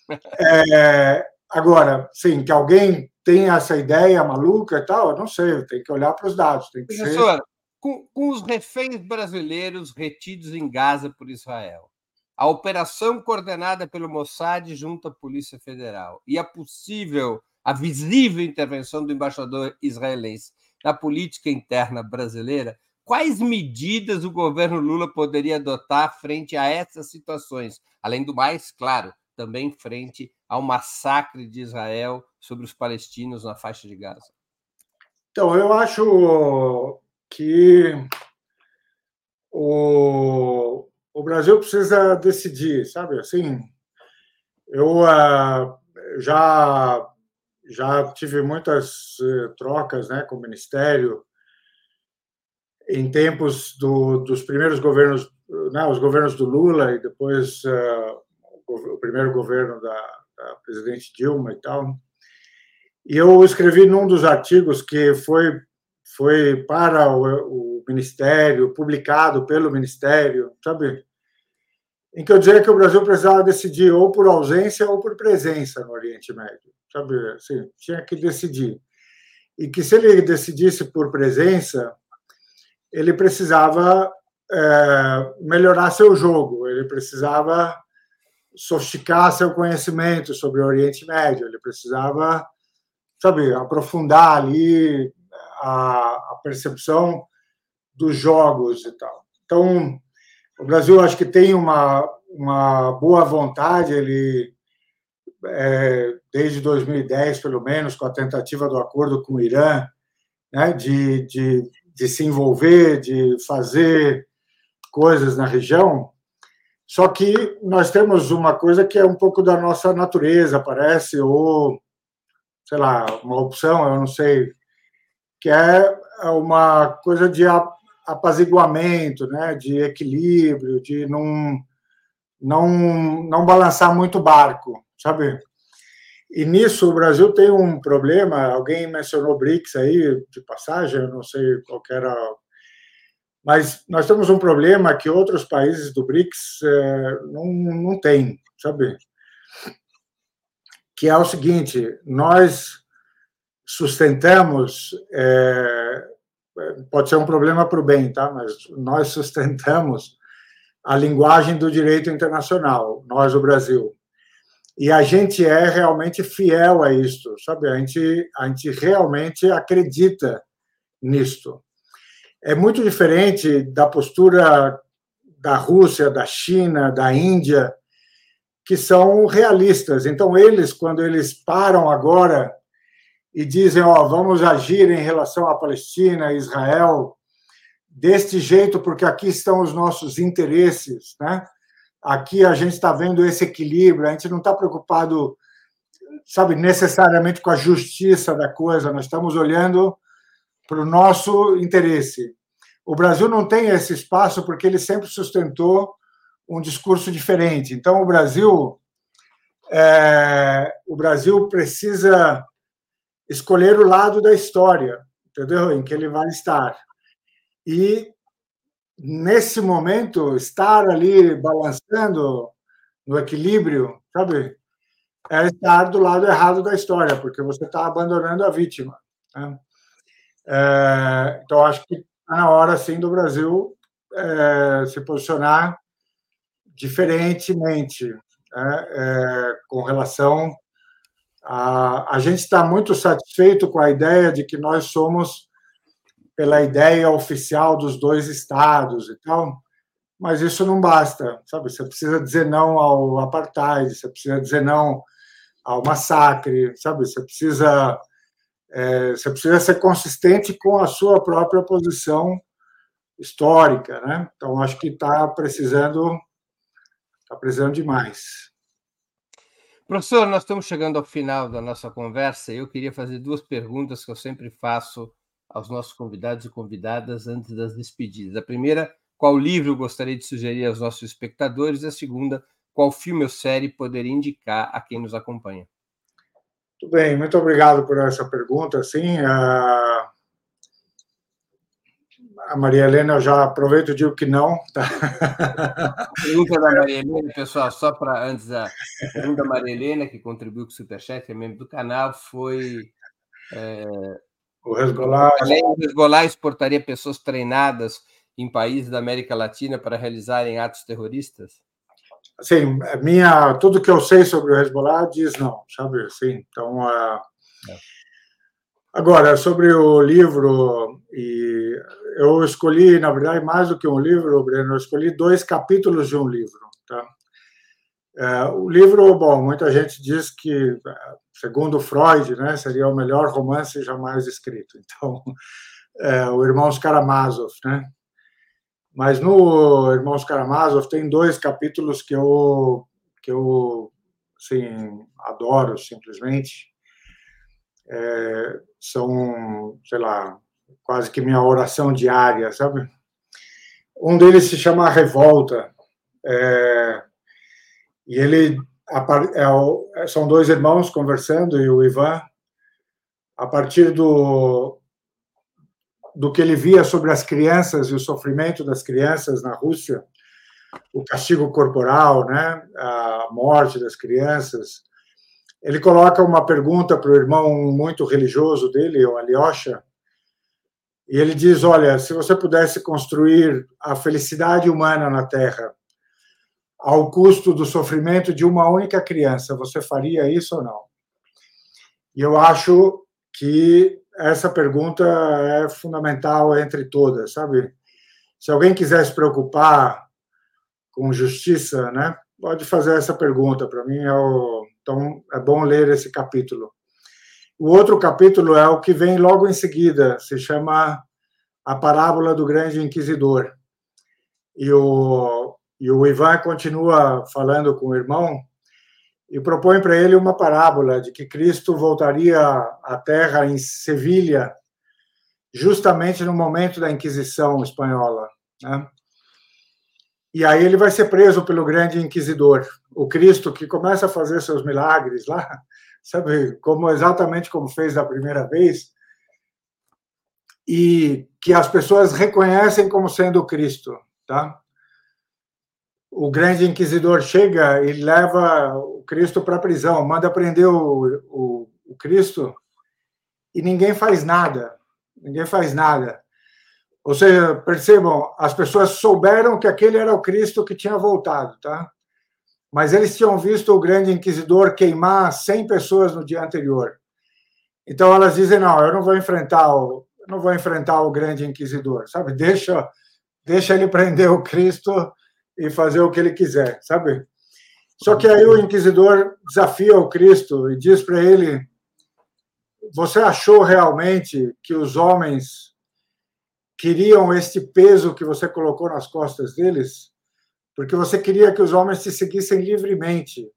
É, agora, sim, que alguém tem essa ideia maluca e tal, eu não sei, tem que olhar para os dados. Tem que Professor, ser... com, com os reféns brasileiros retidos em Gaza por Israel, a operação coordenada pelo Mossad junto à Polícia Federal e a possível, a visível intervenção do embaixador israelense na política interna brasileira, quais medidas o governo Lula poderia adotar frente a essas situações? Além do mais, claro, também frente ao massacre de Israel sobre os palestinos na faixa de Gaza? Então, eu acho que o, o Brasil precisa decidir, sabe? Assim, eu uh, já já tive muitas uh, trocas né, com o Ministério em tempos do, dos primeiros governos, né, os governos do Lula e depois uh, o, primeiro governo da, da, presidente Dilma e tal. E eu escrevi num dos artigos que foi foi para o, o Ministério, publicado pelo Ministério, sabe? Em que eu dizia que o Brasil precisava decidir ou por ausência ou por presença no Oriente Médio, sabe? Assim, tinha que decidir. E que se ele decidisse por presença, ele precisava é, melhorar seu jogo, ele precisava sofisticar seu conhecimento sobre o Oriente Médio, ele precisava, sabe, aprofundar ali a, a percepção dos jogos e tal. Então, o Brasil acho que tem uma, uma boa vontade, ele é, desde 2010, pelo menos, com a tentativa do acordo com o Irã, né, de, de de se envolver, de fazer coisas na região. Só que nós temos uma coisa que é um pouco da nossa natureza, parece, ou, sei lá, uma opção, eu não sei, que é uma coisa de apaziguamento, né, de equilíbrio, de não, não, não balançar muito o barco, sabe? E nisso o Brasil tem um problema. Alguém mencionou BRICS aí, de passagem, eu não sei qual era. Mas nós temos um problema que outros países do BRICS é, não, não têm, sabe? Que é o seguinte: nós sustentamos. É, pode ser um problema para o bem, tá? Mas nós sustentamos a linguagem do direito internacional, nós, o Brasil e a gente é realmente fiel a isto, sabe? A gente, a gente realmente acredita nisto. É muito diferente da postura da Rússia, da China, da Índia, que são realistas. Então, eles, quando eles param agora e dizem, ó, vamos agir em relação à Palestina, Israel, deste jeito, porque aqui estão os nossos interesses, né? Aqui a gente está vendo esse equilíbrio, a gente não está preocupado, sabe, necessariamente com a justiça da coisa, nós estamos olhando para o nosso interesse. O Brasil não tem esse espaço porque ele sempre sustentou um discurso diferente. Então, o Brasil, é, o Brasil precisa escolher o lado da história, entendeu? Em que ele vai estar. E nesse momento, estar ali balançando no equilíbrio, sabe? É estar do lado errado da história, porque você está abandonando a vítima. Né? É, então, acho que está na hora, sim, do Brasil é, se posicionar diferentemente né? é, com relação a. A gente está muito satisfeito com a ideia de que nós somos pela ideia oficial dos dois estados e tal, mas isso não basta, sabe? Você precisa dizer não ao apartheid, você precisa dizer não ao massacre, sabe? Você precisa é, você precisa ser consistente com a sua própria posição histórica, né? Então acho que está precisando está precisando de mais. Professor, nós estamos chegando ao final da nossa conversa. Eu queria fazer duas perguntas que eu sempre faço aos nossos convidados e convidadas antes das despedidas. A primeira, qual livro gostaria de sugerir aos nossos espectadores? E a segunda, qual filme ou série poderia indicar a quem nos acompanha? Tudo bem, muito obrigado por essa pergunta. Sim, a, a Maria Helena, eu já aproveito e digo que não. Tá? Pergunta da Maria Helena, pessoal, só para antes da pergunta da Maria Helena, que contribuiu com o Superchat, é membro do canal, foi é, o Hezbollah... o Hezbollah exportaria pessoas treinadas em países da América Latina para realizarem atos terroristas? Sim, minha, tudo que eu sei sobre o Hezbollah diz não, sabe? Sim, então... Uh... É. Agora, sobre o livro, e eu escolhi, na verdade, mais do que um livro, Breno, eu escolhi dois capítulos de um livro. Tá? É, o livro, bom, muita gente diz que segundo Freud, né, seria o melhor romance jamais escrito. Então, é, o Irmãos Karamazov, né? Mas no Irmãos Karamazov tem dois capítulos que eu que eu assim, adoro simplesmente. é, são, sei lá, quase que minha oração diária, sabe? Um deles se chama Revolta, é, e ele é, são dois irmãos conversando e o Ivan, a partir do do que ele via sobre as crianças e o sofrimento das crianças na Rússia, o castigo corporal, né, a morte das crianças. Ele coloca uma pergunta para o irmão muito religioso dele, o Alyosha, e ele diz: Olha, se você pudesse construir a felicidade humana na Terra ao custo do sofrimento de uma única criança, você faria isso ou não? E eu acho que essa pergunta é fundamental entre todas, sabe? Se alguém quiser se preocupar com justiça, né, pode fazer essa pergunta. Para mim, é o... então é bom ler esse capítulo. O outro capítulo é o que vem logo em seguida, se chama A Parábola do Grande Inquisidor. E o, e o Ivan continua falando com o irmão e propõe para ele uma parábola de que Cristo voltaria à Terra em Sevilha justamente no momento da Inquisição espanhola. Né? E aí ele vai ser preso pelo grande inquisidor, o Cristo que começa a fazer seus milagres lá, sabe, como exatamente como fez da primeira vez, e que as pessoas reconhecem como sendo o Cristo, tá? O grande inquisidor chega e leva o Cristo para a prisão, manda prender o, o, o Cristo e ninguém faz nada, ninguém faz nada. Ou seja, percebam, as pessoas souberam que aquele era o Cristo que tinha voltado, tá? Mas eles tinham visto o grande inquisidor queimar 100 pessoas no dia anterior. Então elas dizem: "Não, eu não vou enfrentar o não vou enfrentar o grande inquisidor, sabe? Deixa deixa ele prender o Cristo e fazer o que ele quiser, sabe? Só que aí o inquisidor desafia o Cristo e diz para ele: Você achou realmente que os homens queriam este peso que você colocou nas costas deles, porque você queria que os homens se seguissem livremente.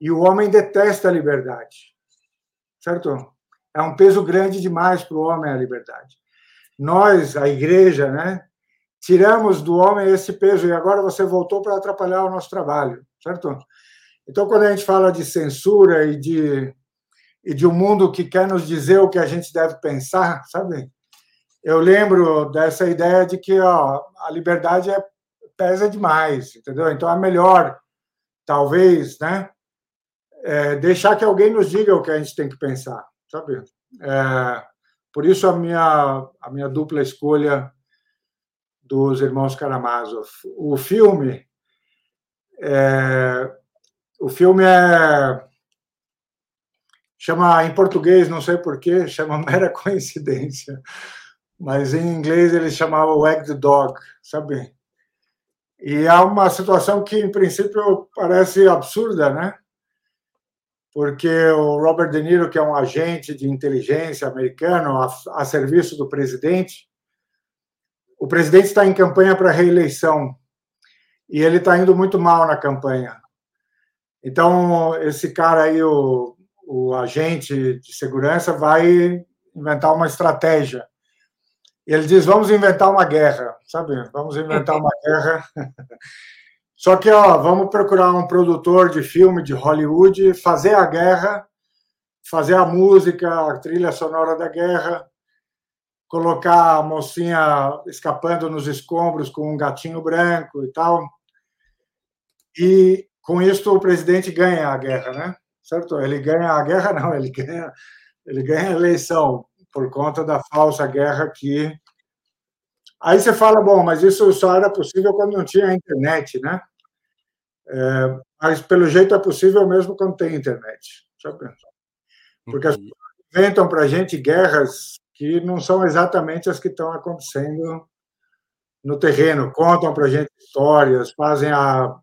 E o homem detesta a liberdade. Certo? É um peso grande demais para o homem a liberdade. Nós, a igreja, né, tiramos do homem esse peso e agora você voltou para atrapalhar o nosso trabalho, certo? Então, quando a gente fala de censura e de, e de um mundo que quer nos dizer o que a gente deve pensar, sabe? eu lembro dessa ideia de que ó, a liberdade é, pesa demais, entendeu? Então é melhor, talvez, né, é, deixar que alguém nos diga o que a gente tem que pensar, sabe? É, por isso a minha a minha dupla escolha dos irmãos Karamazov. O filme é, o filme é chama em português, não sei porquê, chama mera coincidência mas em inglês eles chamavam Wag the Dog, sabe? E há uma situação que, em princípio, parece absurda, né? Porque o Robert De Niro, que é um agente de inteligência americano a, a serviço do presidente, o presidente está em campanha para reeleição e ele está indo muito mal na campanha. Então, esse cara aí, o, o agente de segurança, vai inventar uma estratégia ele diz: vamos inventar uma guerra, sabe? Vamos inventar uma guerra. Só que, ó, vamos procurar um produtor de filme de Hollywood, fazer a guerra, fazer a música, a trilha sonora da guerra, colocar a mocinha escapando nos escombros com um gatinho branco e tal. E com isso o presidente ganha a guerra, né? Certo? Ele ganha a guerra, não, ele ganha, ele ganha a eleição por conta da falsa guerra que. Aí você fala, bom, mas isso só era possível quando não tinha internet, né? É, mas pelo jeito é possível mesmo quando tem internet. Porque as pessoas inventam para a gente guerras que não são exatamente as que estão acontecendo no terreno, contam para a gente histórias, fazem a,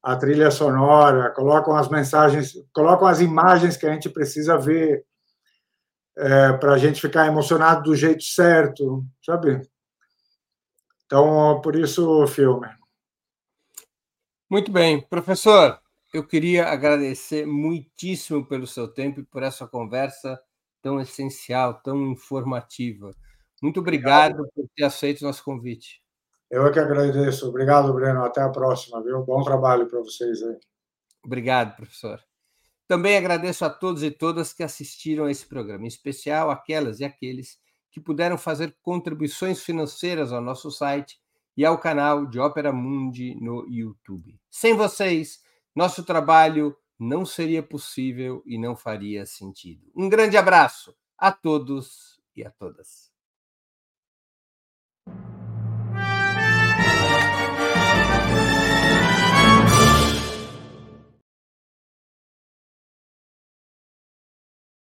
a trilha sonora, colocam as mensagens, colocam as imagens que a gente precisa ver é, para a gente ficar emocionado do jeito certo, sabe? Então, por isso o filme. Muito bem. Professor, eu queria agradecer muitíssimo pelo seu tempo e por essa conversa tão essencial, tão informativa. Muito obrigado, obrigado. por ter aceito o nosso convite. Eu é que agradeço. Obrigado, Breno. Até a próxima, viu? Bom trabalho para vocês aí. Obrigado, professor. Também agradeço a todos e todas que assistiram a esse programa, em especial aquelas e aqueles que puderam fazer contribuições financeiras ao nosso site e ao canal de Ópera Mundi no YouTube. Sem vocês, nosso trabalho não seria possível e não faria sentido. Um grande abraço a todos e a todas.